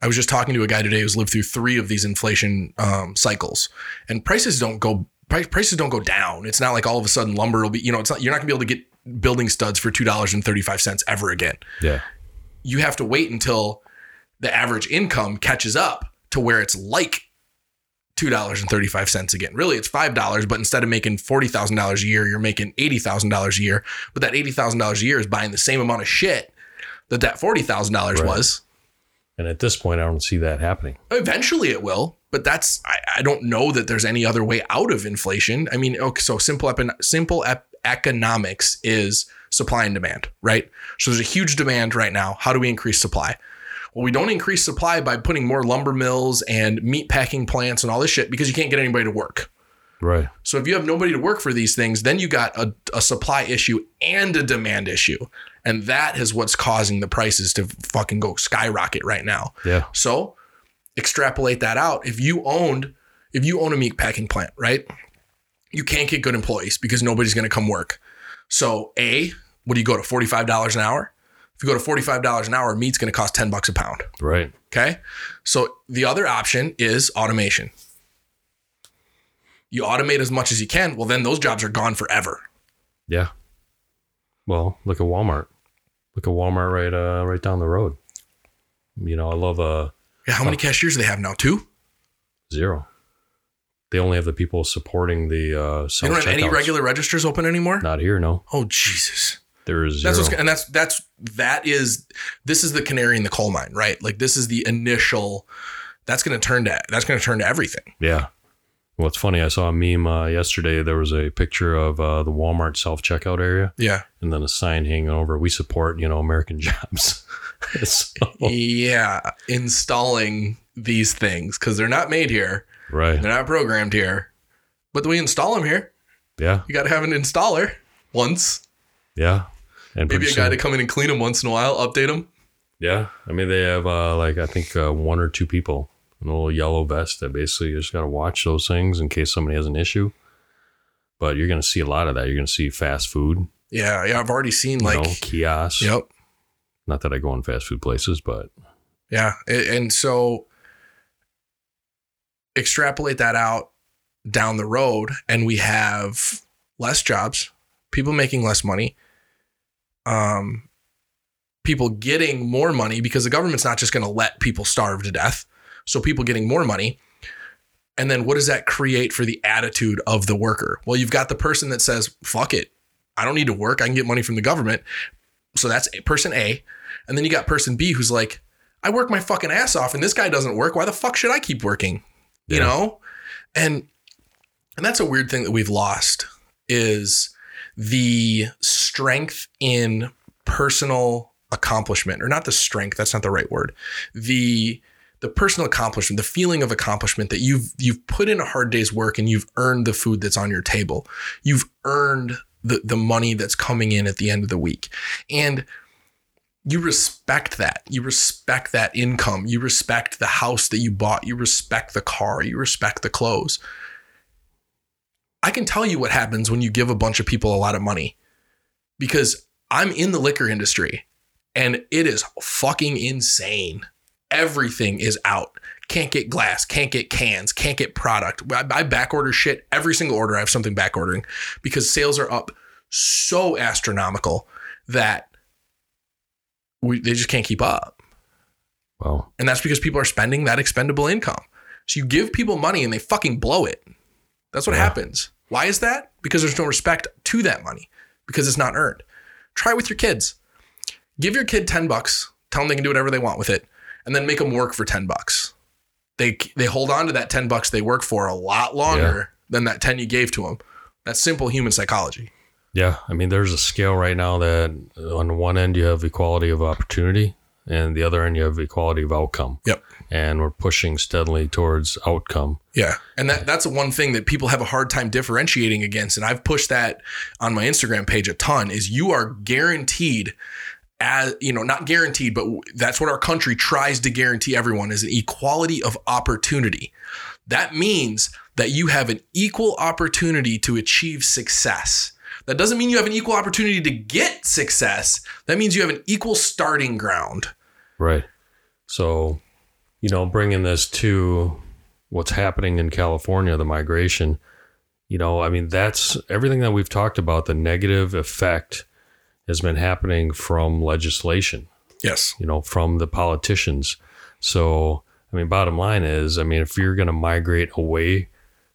I was just talking to a guy today who's lived through three of these inflation um, cycles, and prices don't go prices don't go down. It's not like all of a sudden lumber will be, you know, it's not you're not gonna be able to get building studs for two dollars and thirty five cents ever again. Yeah. You have to wait until the average income catches up to where it's like two dollars and thirty five cents again. Really, it's five dollars, but instead of making forty thousand dollars a year, you're making eighty thousand dollars a year. But that eighty thousand dollars a year is buying the same amount of shit that that forty thousand dollars Right. was. And at this point, I don't see that happening. Eventually, it will, but that's I, I don't know that there's any other way out of inflation. I mean, okay, so simple simple economics is supply and demand, right? So there's a huge demand right now. How do we increase supply? Well, we don't increase supply by putting more lumber mills and meat packing plants and all this shit because you can't get anybody to work. Right. So if you have nobody to work for these things, then you got a, a supply issue and a demand issue. And that is what's causing the prices to fucking go skyrocket right now. Yeah. So extrapolate that out. If you owned, if you own a meat packing plant, right? You can't get good employees because nobody's going to come work. So A, what do you go to? $45 an hour? If you go to $45 an hour, meat's going to cost 10 bucks a pound. Right. Okay. So the other option is automation. You automate as much as you can. Well, then those jobs are gone forever. Yeah. Well, look at Walmart. Look at Walmart right uh right down the road. You know, I love uh Yeah, how many cashiers do they have now? Two? zero. They only have the people supporting the uh They don't have any regular registers open anymore? Not here, no. Oh Jesus. There is zero. That's what's and that's that's that is this is the canary in the coal mine, right? Like this is the initial that's gonna turn to that's gonna turn to everything. Yeah. Well, it's funny. I saw a meme uh, yesterday. There was a picture of uh, the Walmart self checkout area, Yeah. and then a sign hanging over. We support, you know, American jobs. So- Yeah. Installing these things because they're not made here. right. They're not programmed here. But we install them here. Yeah. You gotta have an installer once. Yeah. And Maybe a guy soon- to come in and clean them once in a while, update them. Yeah, I mean they have uh, like I think uh, one or two people in a little yellow vest that basically you just got to watch those things in case somebody has an issue. But you're going to see a lot of that. You're going to see fast food, Yeah, yeah. I've already seen you like know, kiosks. Yep. Not that I go in fast food places, but Yeah. And so extrapolate that out down the road, and we have less jobs, people making less money, um, people getting more money because the government's not just going to let people starve to death. So people getting more money. And then what does that create for the attitude of the worker? Well, you've got the person that says, fuck it. I don't need to work. I can get money from the government. So that's person A. And then you got person B who's like, I work my fucking ass off and this guy doesn't work. Why the fuck should I keep working? You Yeah. know? And and that's a weird thing that we've lost is the strength in personal accomplishment or not the strength, that's not the right word. The the personal accomplishment, the feeling of accomplishment that you've you've put in a hard day's work and you've earned the food that's on your table. You've earned the the money that's coming in at the end of the week. And you respect that. You respect that income. You respect the house that you bought. You respect the car. You respect the clothes. I can tell you what happens when you give a bunch of people a lot of money because I'm in the liquor industry and it is fucking insane. Everything is out. Can't get glass, can't get cans, can't get product. I, I back order shit. Every single order, I have something back ordering because sales are up so astronomical that we, they just can't keep up. well, And that's because people are spending that expendable income. So you give people money and they fucking blow it. That's what Yeah. happens. Why is that? Because there's no respect to that money because it's not earned. Try it with your kids. Give your kid 10 bucks, tell them they can do whatever they want with it, and then make them work for 10 bucks. They they hold on to that 10 bucks they work for a lot longer than that 10 you gave to them. That's simple human psychology. yeah. I mean, there's a scale right now that on one end you have equality of opportunity, and the other end you have equality of outcome. Yep. And we're pushing steadily towards outcome. Yeah. And that that's one thing that people have a hard time differentiating against. And I've pushed that on my Instagram page a ton is you are guaranteed as you know, not guaranteed, but that's what our country tries to guarantee everyone is an equality of opportunity. That means that you have an equal opportunity to achieve success. That doesn't mean you have an equal opportunity to get success. That means you have an equal starting ground. Right. So, you know, bringing this to what's happening in California, the migration, you know, I mean, that's everything that we've talked about, the negative effect has been happening from legislation, Yes. you know, from the politicians. So, I mean, bottom line is, I mean, if you're going to migrate away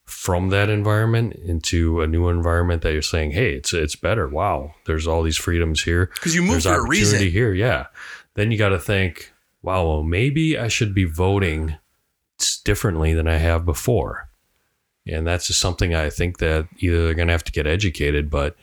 from that environment into a new environment that you're saying, hey, it's it's better. Wow, there's all these freedoms here. Because you moved There's for a reason. here, yeah. Then you got to think, wow, well, maybe I should be voting differently than I have before. And that's just something I think that either they're going to have to get educated, but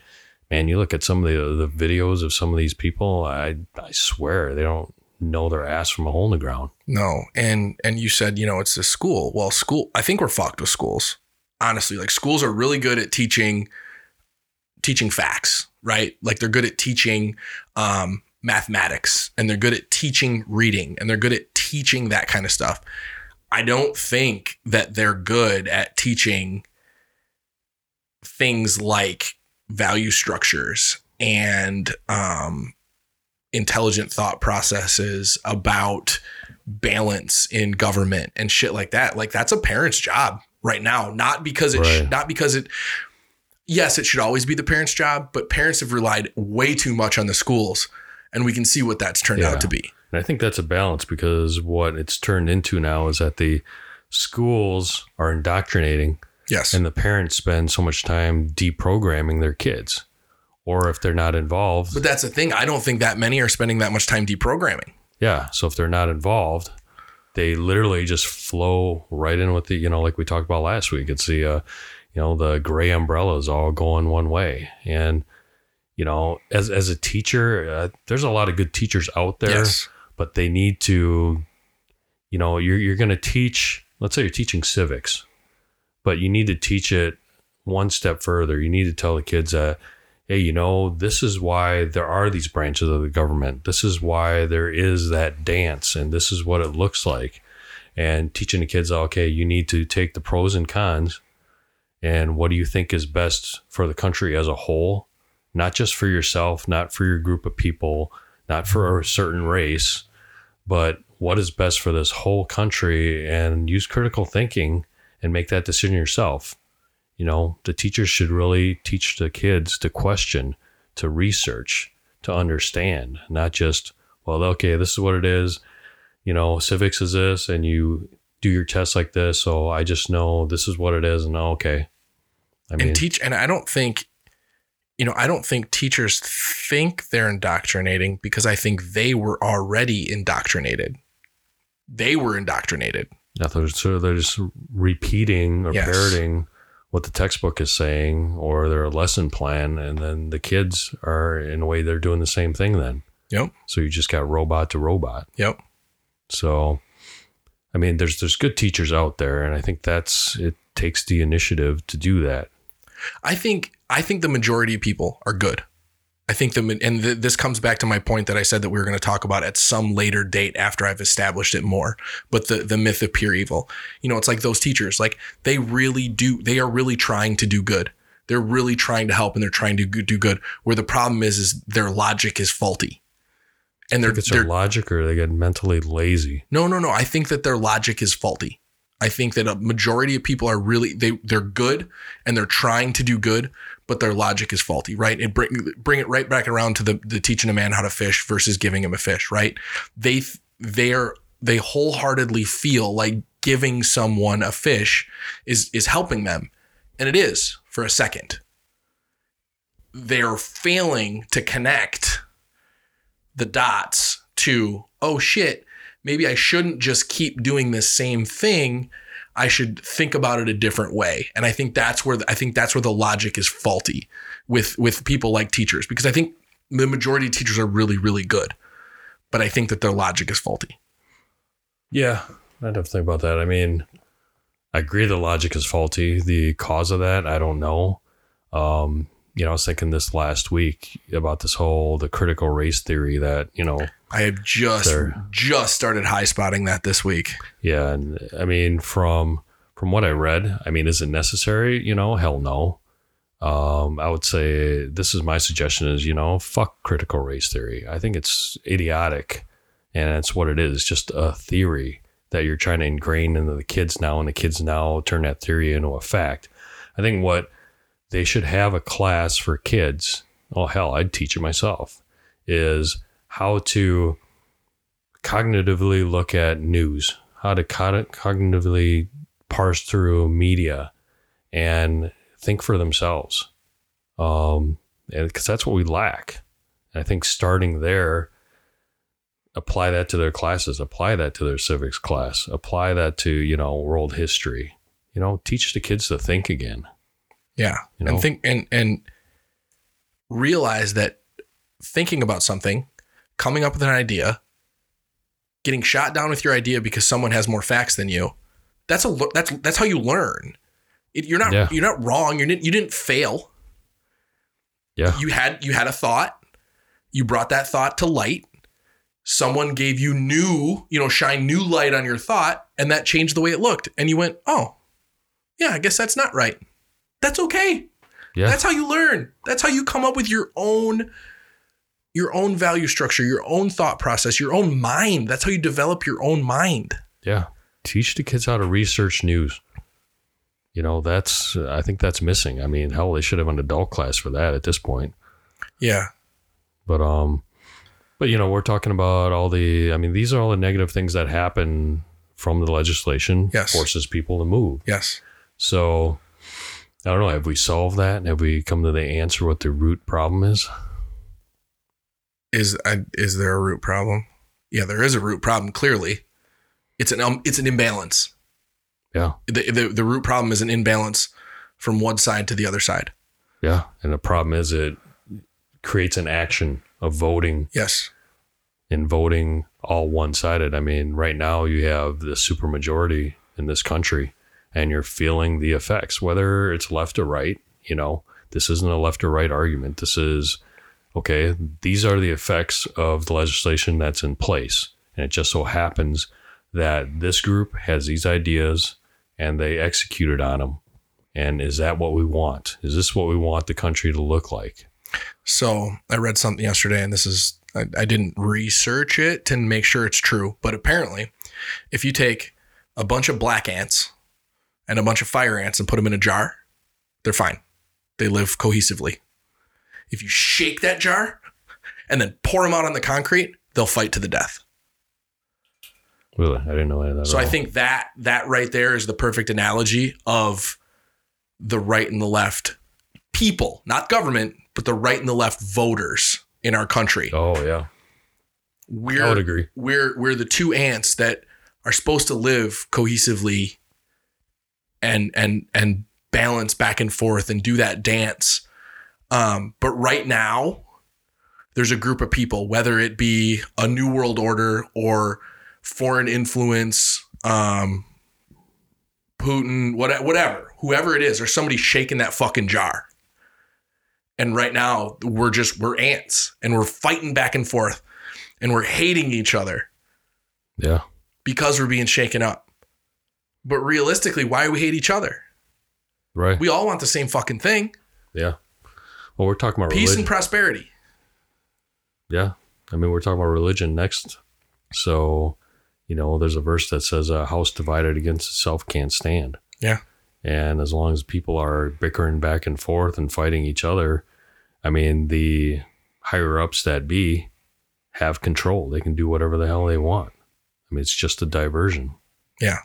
man, you look at some of the the videos of some of these people, I I swear they don't know their ass from a hole in the ground. No, and and you said you know it's a school. Well, school. I think we're fucked with schools. honestly. Like schools are really good at teaching teaching facts, right? Like they're good at teaching um, mathematics and they're good at teaching reading and they're good at teaching that kind of stuff. I don't think that they're good at teaching things like value structures and um, intelligent thought processes about balance in government and shit like that. Like that's a parent's job right now, not because it, sh- Right. not because it. Yes, it should always be the parents' job, but parents have relied way too much on the schools, and we can see what that's turned Yeah. out to be. And I think that's a balance because what it's turned into now is that the schools are indoctrinating Yes, and the parents spend so much time deprogramming their kids. Or if they're not involved, but that's the thing. I don't think that many are spending that much time deprogramming. yeah. So if they're not involved, they literally just flow right in with the, you know, like we talked about last week. It's the, uh, you know, the gray umbrellas all going one way. And, you know, as, as a teacher, uh, there's a lot of good teachers out there. Yes. but they need to you know you're you're going to teach let's say you're teaching civics but you need to teach it one step further. You need to tell the kids that hey you know this is why there are these branches of the government. This is why there is that dance and this is what it looks like. And teaching the kids okay you need to take the pros and cons and what do you think is best for the country as a whole not just for yourself not for your group of people not for a certain race but what is best for this whole country and use critical thinking and make that decision yourself. You know, the teachers should really teach the kids to question, to research, to understand, not just, well, okay, this is what it is. You know, civics is this, and you do your tests like this. So I just know this is what it is, and oh, okay. I mean, and teach and i don't think you know i don't think teachers think they're indoctrinating because i think they were already indoctrinated they were indoctrinated Yeah, they're, so they're just repeating or Yes. parroting what the textbook is saying or their lesson plan, and then the kids are in a way they're doing the same thing. Then, yep so you just got robot to robot. yep So, I mean, there's there's good teachers out there, and I think that's it takes the initiative to do that. i think i think the majority of people are good i think the and th- this comes back to my point that i said that we were going to talk about at some later date after i've established it more but the the myth of pure evil. You know it's like those teachers like they really do they are really trying to do good. They're really trying to help and they're trying to do good. Where the problem is is their logic is faulty. And they're, it's their logic or they get mentally lazy. no no no. I think that their logic is faulty. I think that a majority of people are really they they're good and they're trying to do good but their logic is faulty right? And bring bring it right back around to the, the teaching a man how to fish versus giving him a fish right? They they're they wholeheartedly feel like giving someone a fish is is helping them. And it is for a second. They're failing to connect the dots to oh shit maybe i shouldn't just keep doing this same thing i should think about it a different way and i think that's where i think that's where the logic is faulty with with people like teachers because i think the majority of teachers are really really good but i think that their logic is faulty Yeah, I'd have to think about that. I mean, I agree the logic is faulty. The cause of that, I don't know. Um, you know, I was thinking this last week about this whole the critical race theory that, you know, i have just just started high spotting that this week yeah, and I mean from from what I read, I mean, is it necessary? You know, hell no. Um, I would say this is my suggestion is, you know, fuck critical race theory. I think it's idiotic and it's what it is. Just a theory that you're trying to ingrain into the kids now, and the kids now turn that theory into a fact. I think what they should have a class for kids. Oh hell, I'd teach it myself. Is how to cognitively look at news, how to co- cognitively parse through media, and think for themselves. Um, and because that's what we lack. And I think starting there, apply that to their classes, apply that to their civics class, apply that to you know world history. You know, teach the kids to think again. Yeah. You know? And think and and realize that thinking about something, coming up with an idea, getting shot down with your idea because someone has more facts than you, that's a that's that's how you learn. It, you're not Yeah. you're not wrong. You didn't you didn't fail. Yeah. You had you had a thought. You brought that thought to light. Someone gave you new, you know, shine new light on your thought, and that changed the way it looked. And you went, oh, yeah, I guess that's not right. That's okay. Yeah. That's how you learn. That's how you come up with your own your own value structure, your own thought process, your own mind. That's how you develop your own mind. Yeah. Teach the kids how to research news. You know, that's, I think that's missing. I mean, hell, they should have an adult class for that at this point. Yeah. But, um, but, you know, we're talking about all the, I mean, these are all the negative things that happen from the legislation, Yes. forces people to move. Yes. So, I don't know. Have we solved that? Have we come to the answer what the root problem is? Is I is there a root problem? Yeah, there is a root problem. Clearly, it's an um, it's an imbalance. Yeah. The, the the root problem is an imbalance from one side to the other side. Yeah. And the problem is it creates an action of voting Yes. and voting all one sided. I mean, right now you have the supermajority in this country and you're feeling the effects, whether it's left or right. You know, this isn't a left or right argument. This is, okay, these are the effects of the legislation that's in place. And it just so happens that this group has these ideas and they executed on them. And is that what we want? Is this what we want the country to look like? So I read something yesterday, and this is I, I didn't research it to make sure it's true, but apparently, if you take a bunch of black ants and a bunch of fire ants and put them in a jar, they're fine. They live cohesively. If you shake that jar and then pour them out on the concrete, they'll fight to the death. Really? I didn't know any of that. So I think that that right there is the perfect analogy of the right and the left people, not government, but the right and the left voters in our country. Oh, yeah. We're I would agree. we're we're the two ants that are supposed to live cohesively and and and balance back and forth and do that dance. Um, but right now, there's a group of people, whether it be a new world order or foreign influence, um, Putin, what, whatever, whoever it is, there's somebody shaking that fucking jar. And right now, we're just we're ants, and we're fighting back and forth, and we're hating each other Yeah. because we're being shaken up. But realistically, why do we hate each other? Right. We all want the same fucking thing: yeah. Well, we're talking about peace religion. and prosperity. yeah. I mean, we're talking about religion next. So, you know, there's a verse that says, "A house divided against itself can't stand." Yeah. And as long as people are bickering back and forth and fighting each other, I mean, the higher ups that be have control. They can do whatever the hell they want. I mean, it's just a diversion. Yeah.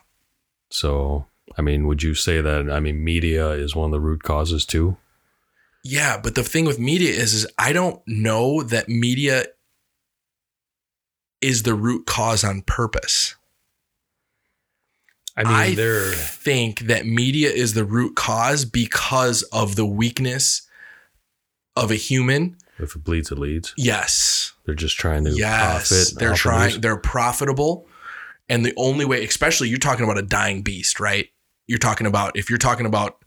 So, I mean, would you say that? I mean, media is one of the root causes too. Yeah, but the thing with media is, is I don't know that media is the root cause on purpose. I mean, I they're think that media is the root cause because of the weakness of a human. if it bleeds, it leads. Yes. They're just trying to Yes. profit. they're off trying, they're profitable. And the only way, especially you're talking about a dying beast, right? You're talking about, if you're talking about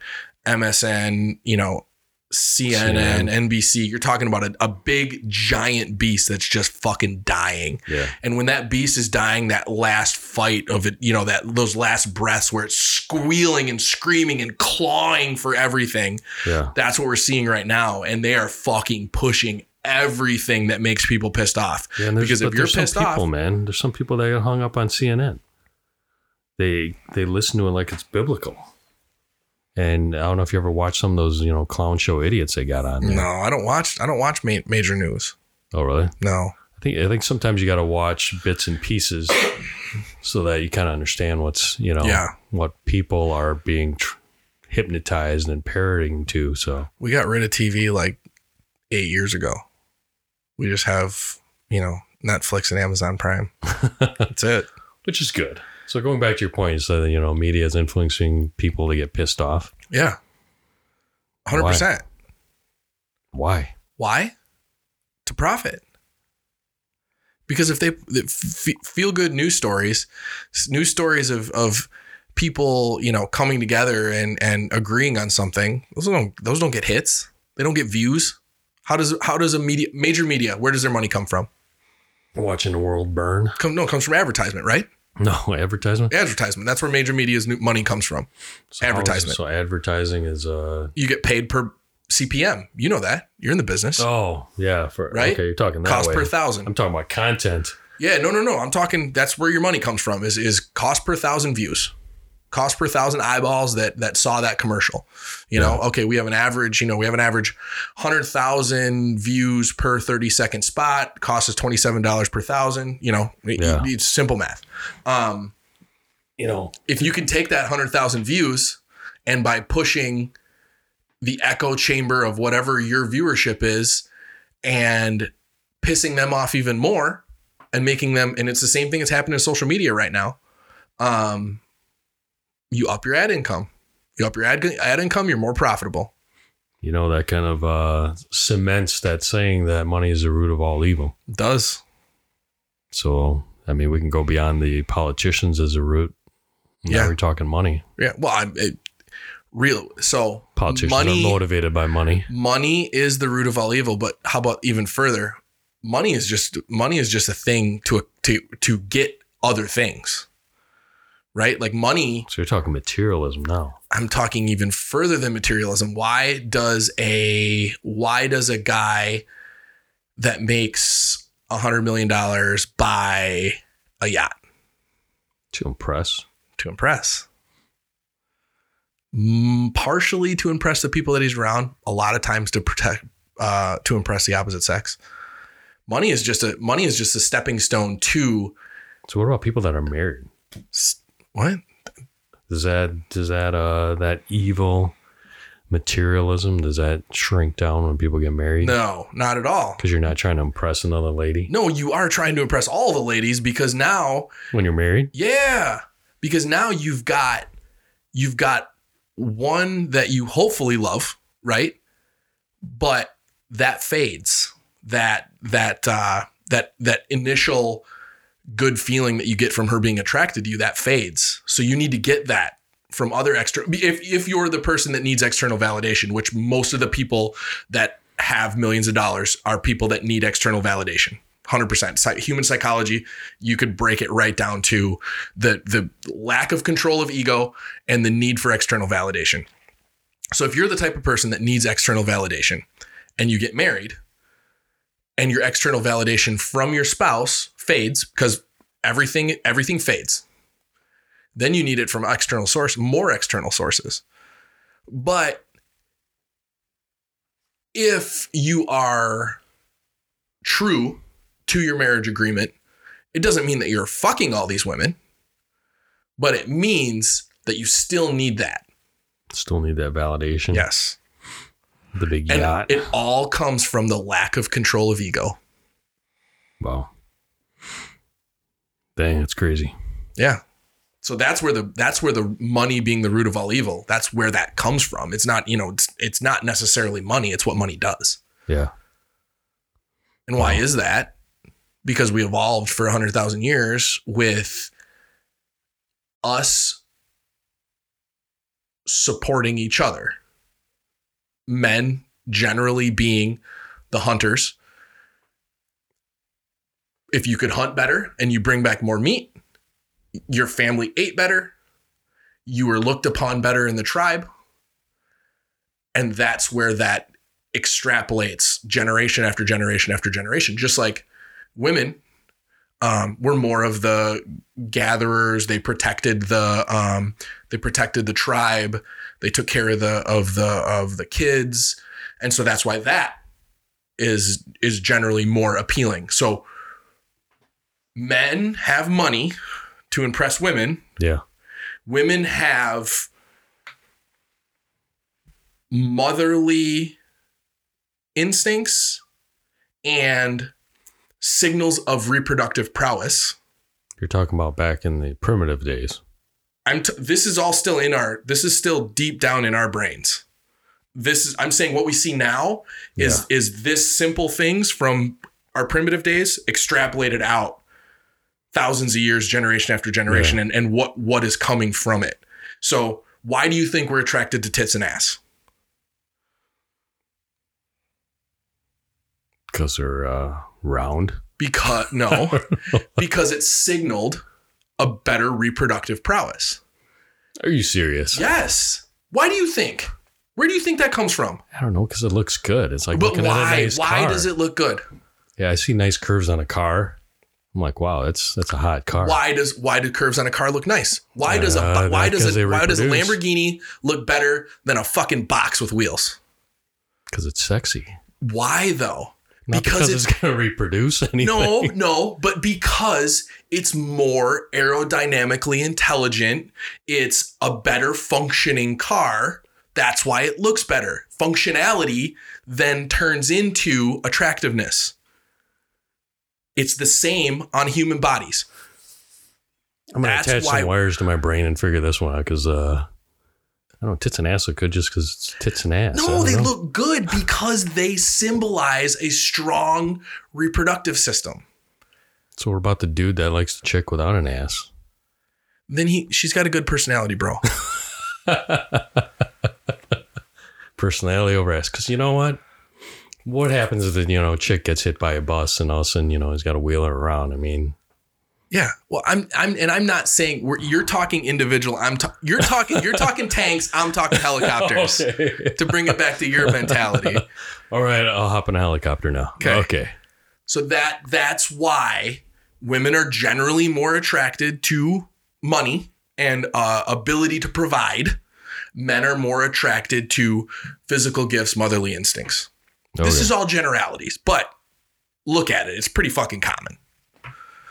MSN, you know, CNN, NBC, you're talking about a, a big giant beast that's just fucking dying. Yeah. And when that beast is dying, that last fight of it, you know, that those last breaths where it's squealing and screaming and clawing for everything. Yeah. That's what we're seeing right now. And they are fucking pushing everything that makes people pissed off. Yeah, because if you're pissed people, off, man, there's some people that get hung up on CNN. They they listen to it like it's biblical. And I don't know if you ever watched some of those, you know, clown show idiots they got on there. no, I don't watch. I don't watch ma- major news. Oh, really? No. I think I think sometimes you got to watch bits and pieces so that you kind of understand what's you know Yeah. what people are being tr- hypnotized and parroting to. So We got rid of TV like eight years ago. We just have, you know, Netflix and Amazon Prime. That's it. which is good. So going back to your point, you said that you know media is influencing people to get pissed off. Yeah. 100%. Why? Why? To profit. Because if they feel good news stories, news stories of, of people, you know, coming together and and agreeing on something, those don't those don't get hits. They don't get views. How does how does a media major media where does their money come from? Watching the world burn. Come no, it comes from advertisement, right? No advertisement. Advertisement. That's where major media's new money comes from. So advertisement. So advertising is uh You get paid per CPM. You know that. You're in the business. oh yeah for Right? okay you're talking that Cost way. per thousand. I'm talking about content. Yeah, no, no, no. I'm talking. That's where your money comes from. Is is cost per thousand views, cost per thousand eyeballs that that saw that commercial. You know, okay, we have an average. You know, we have an average hundred thousand views per thirty second spot. Cost is twenty seven dollars per thousand. You know, it- Yeah. it's simple math. Um, You know if you can take that hundred thousand views and by pushing the echo chamber of whatever your viewership is and pissing them off even more and making them and it's the same thing that's happening in social media right now um you up your ad income you up your ad, ad income you're more profitable you know that kind of uh cements that saying that money is the root of all evil. it does So I mean we can go beyond the politicians as a root. Now Yeah. we're talking money. yeah well i'm it, real so Politicians money are motivated by money. money is the root of all evil but how about even further money is just money is just a thing to to to get other things right like money So you're talking materialism now. i'm talking even further than materialism why does a why does a guy that makes a hundred million dollars buy a yacht To impress. to impress partially to impress the people that he's around a lot of times to protect uh, to impress the opposite sex money is just a money is just a stepping stone to So what about people that are married? s- what Does that does that uh that evil materialism does that shrink down when people get married? no not at all Because you're not trying to impress another lady no you are trying to impress all the ladies because now when you're married. Yeah, because now you've got you've got one that you hopefully love, right? But that fades. That that uh that that initial good feeling that you get from her being attracted to you that fades. So you need to get that from other extra if if you're the person that needs external validation, which most of the people that have millions of dollars are people that need external validation. 100% human psychology you could break it right down to the the lack of control of ego and the need for external validation so if you're the type of person that needs external validation and you get married and your external validation from your spouse fades because everything everything fades then you need it from external source more external sources but if you are true to your marriage agreement it doesn't mean that you're fucking all these women, but it means that you still need that. Still need that validation. Yes. The big And yacht. it all comes from the lack of control of ego. wow. Dang, that's crazy. Yeah. So that's where the that's where the money being the root of all evil. That's where that comes from. It's not, you know, it's it's not necessarily money, it's what money does. Yeah. And why is that? Because we evolved for 100,000 years with us supporting each other. Men generally being the hunters. If you could hunt better and you bring back more meat, your family ate better, you were looked upon better in the tribe. And that's where that extrapolates generation after generation after generation, just like women um, were more of the gatherers. They protected the um, they protected the tribe. They took care of the of the of the kids, and so that's why that is is generally more appealing. So men have money to impress women. Yeah. Women have motherly instincts and signals of reproductive prowess. You're talking about back in the primitive days. I'm t- this is all still in our this is still deep down in our brains. This is I'm saying what we see now is is this simple things from our primitive days extrapolated out thousands of years generation after generation Yeah. and and what what is coming from it. So, why do you think we're attracted to tits and ass? Because they're uh, round. Because no, because it signaled a better reproductive prowess. Are you serious? Yes. Why do you think? Where do you think that comes from? I don't know because it looks good. It's like But looking at a why? nice why car. does it look good? Yeah, I see nice curves on a car. I'm like, wow, that's that's a hot car. Why does why do curves on a car look nice? Why does a Uh, why does a why does a. Lamborghini look better than a fucking box with wheels? Because it's sexy. Why though? Not because, Because it's, going to reproduce anything. No, no, but because it's more aerodynamically intelligent, it's a better functioning car. That's why it looks better. Functionality then turns into attractiveness. It's the same on human bodies. I'm going to attach why- some wires to my brain and figure this one out because uh, I don't know, tits and ass look good just because it's tits and ass. No, they know. look good because they symbolize a strong reproductive system. So we're about the dude that likes the chick without an ass? Then he she's got a good personality, bro. Personality over ass. Because you know what? What happens if the you know chick gets hit by a bus and all of a sudden you know he's got to wheel her around? I mean, Yeah. Well, I'm I'm and I'm not saying we're, you're talking individual. I'm ta- you're talking you're talking tanks. I'm talking helicopters. To bring it back to your mentality. all right, I'll hop in a helicopter now. Okay. okay. So that that's why women are generally more attracted to money and uh, ability to provide. Men are more attracted to physical gifts, motherly instincts. This is all generalities, but look at it. It's pretty fucking common.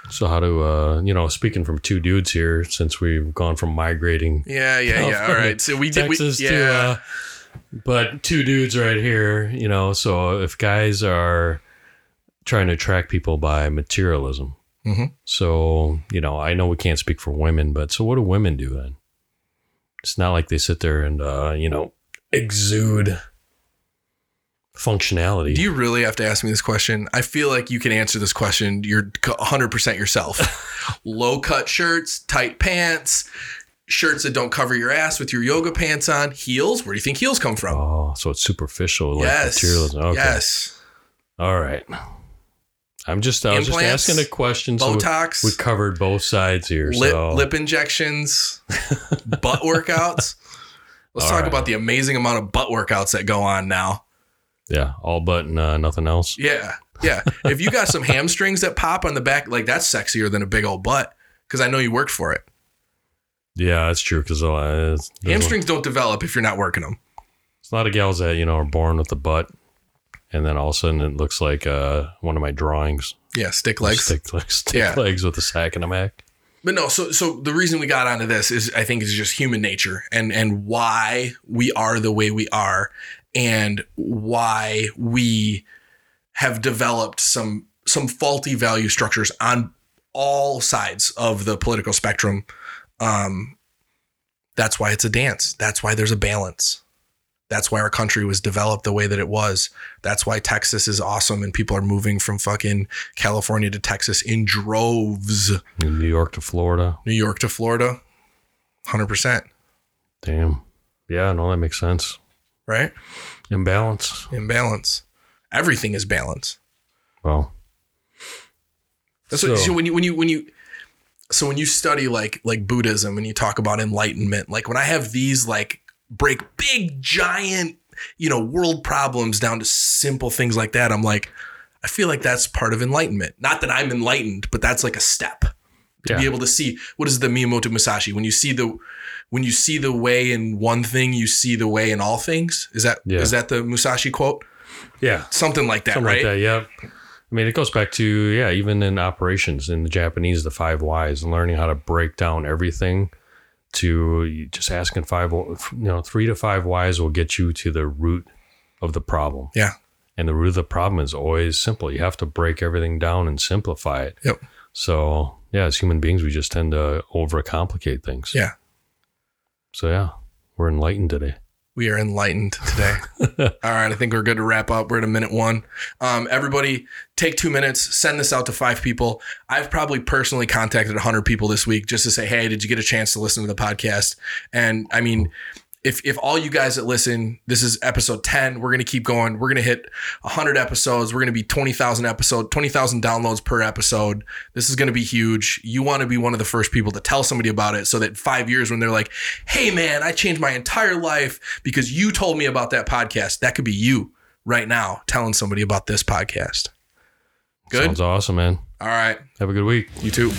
So how do uh you know speaking from two dudes here since we've gone from migrating Yeah, yeah, yeah. All right. So we did. We, Texas yeah. to uh but two dudes right here, you know, so if guys are trying to attract people by materialism. Mhm. So, you know, I know we can't speak for women, but so what do women do then? It's not like they sit there and uh, you know, exude functionality. Do you really have to ask me this question? I feel like you can answer this question. You're 100% yourself. Low cut shirts, tight pants, shirts that don't cover your ass with your yoga pants on, heels. Where do you think heels come from? oh, so it's superficial like yes. materialism. Okay. Yes. All right. I'm just I was just asking a question. so we- Botox, we covered both sides here. lip, so lip injections, butt workouts. Let's All talk right. about the amazing amount of butt workouts that go on now. Yeah, all but uh, nothing else. Yeah. Yeah. if you got some hamstrings that pop on the back, like that's sexier than a big old butt because I know you worked for it. Yeah, that's true because uh, Hamstrings don't develop if you're not working them. It's a lot of gals that you know are born with a butt, and then all of a sudden it looks like uh, one of my drawings. Yeah, stick legs. stick, legs, stick Yeah. legs with a sack and a mac. But no, so so the reason we got onto this is I think is just human nature and and why we are the way we are and why we have developed some some faulty value structures on all sides of the political spectrum. Um that's why it's a dance. That's why there's a balance. That's why our country was developed the way that it was. That's why Texas is awesome and people are moving from fucking California to Texas in droves. New York to Florida. New York to Florida, 100%, Damn. Yeah, no, that makes sense. Right? Imbalance. Imbalance. Everything is balance. Well, That's what, So- so when you when you when you so when you study like like Buddhism and you talk about enlightenment, like when I have these like break big giant, you know, world problems down to simple things like that, I'm like I feel like that's part of enlightenment. Not that I'm enlightened, but that's like a step. To Yeah. be able to see what is the Miyamoto Musashi when you see the when you see the way in one thing you see the way in all things is that is Yeah. that the Musashi quote yeah, something like that something right like that. Yeah. I mean, it goes back to yeah, even in operations in the Japanese, the five whys, and learning how to break down everything. To just asking five, you know, three to five whys will get you to the root of the problem. yeah And the root of the problem is always simple. You have to break everything down and simplify it. Yep. So yeah, as human beings, we just tend to overcomplicate things. yeah So yeah, we're enlightened today. We are enlightened today. All right, I think we're good to wrap up. We're at a minute one. Um, everybody, take two minutes, send this out to five people. I've probably personally contacted 100 people this week just to say, hey, did you get a chance to listen to the podcast? And I mean, if, if all you guys that listen, this is episode 10, we're going to keep going. We're going to hit 100 episodes. We're going to be 20,000 episode, 20,000 downloads per episode. This is going to be huge. You want to be one of the first people to tell somebody about it so that five years when they're like, hey, man, I changed my entire life because you told me about that podcast. That could be you right now telling somebody about this podcast. Good. Sounds awesome, man. All right. Have a good week. You too.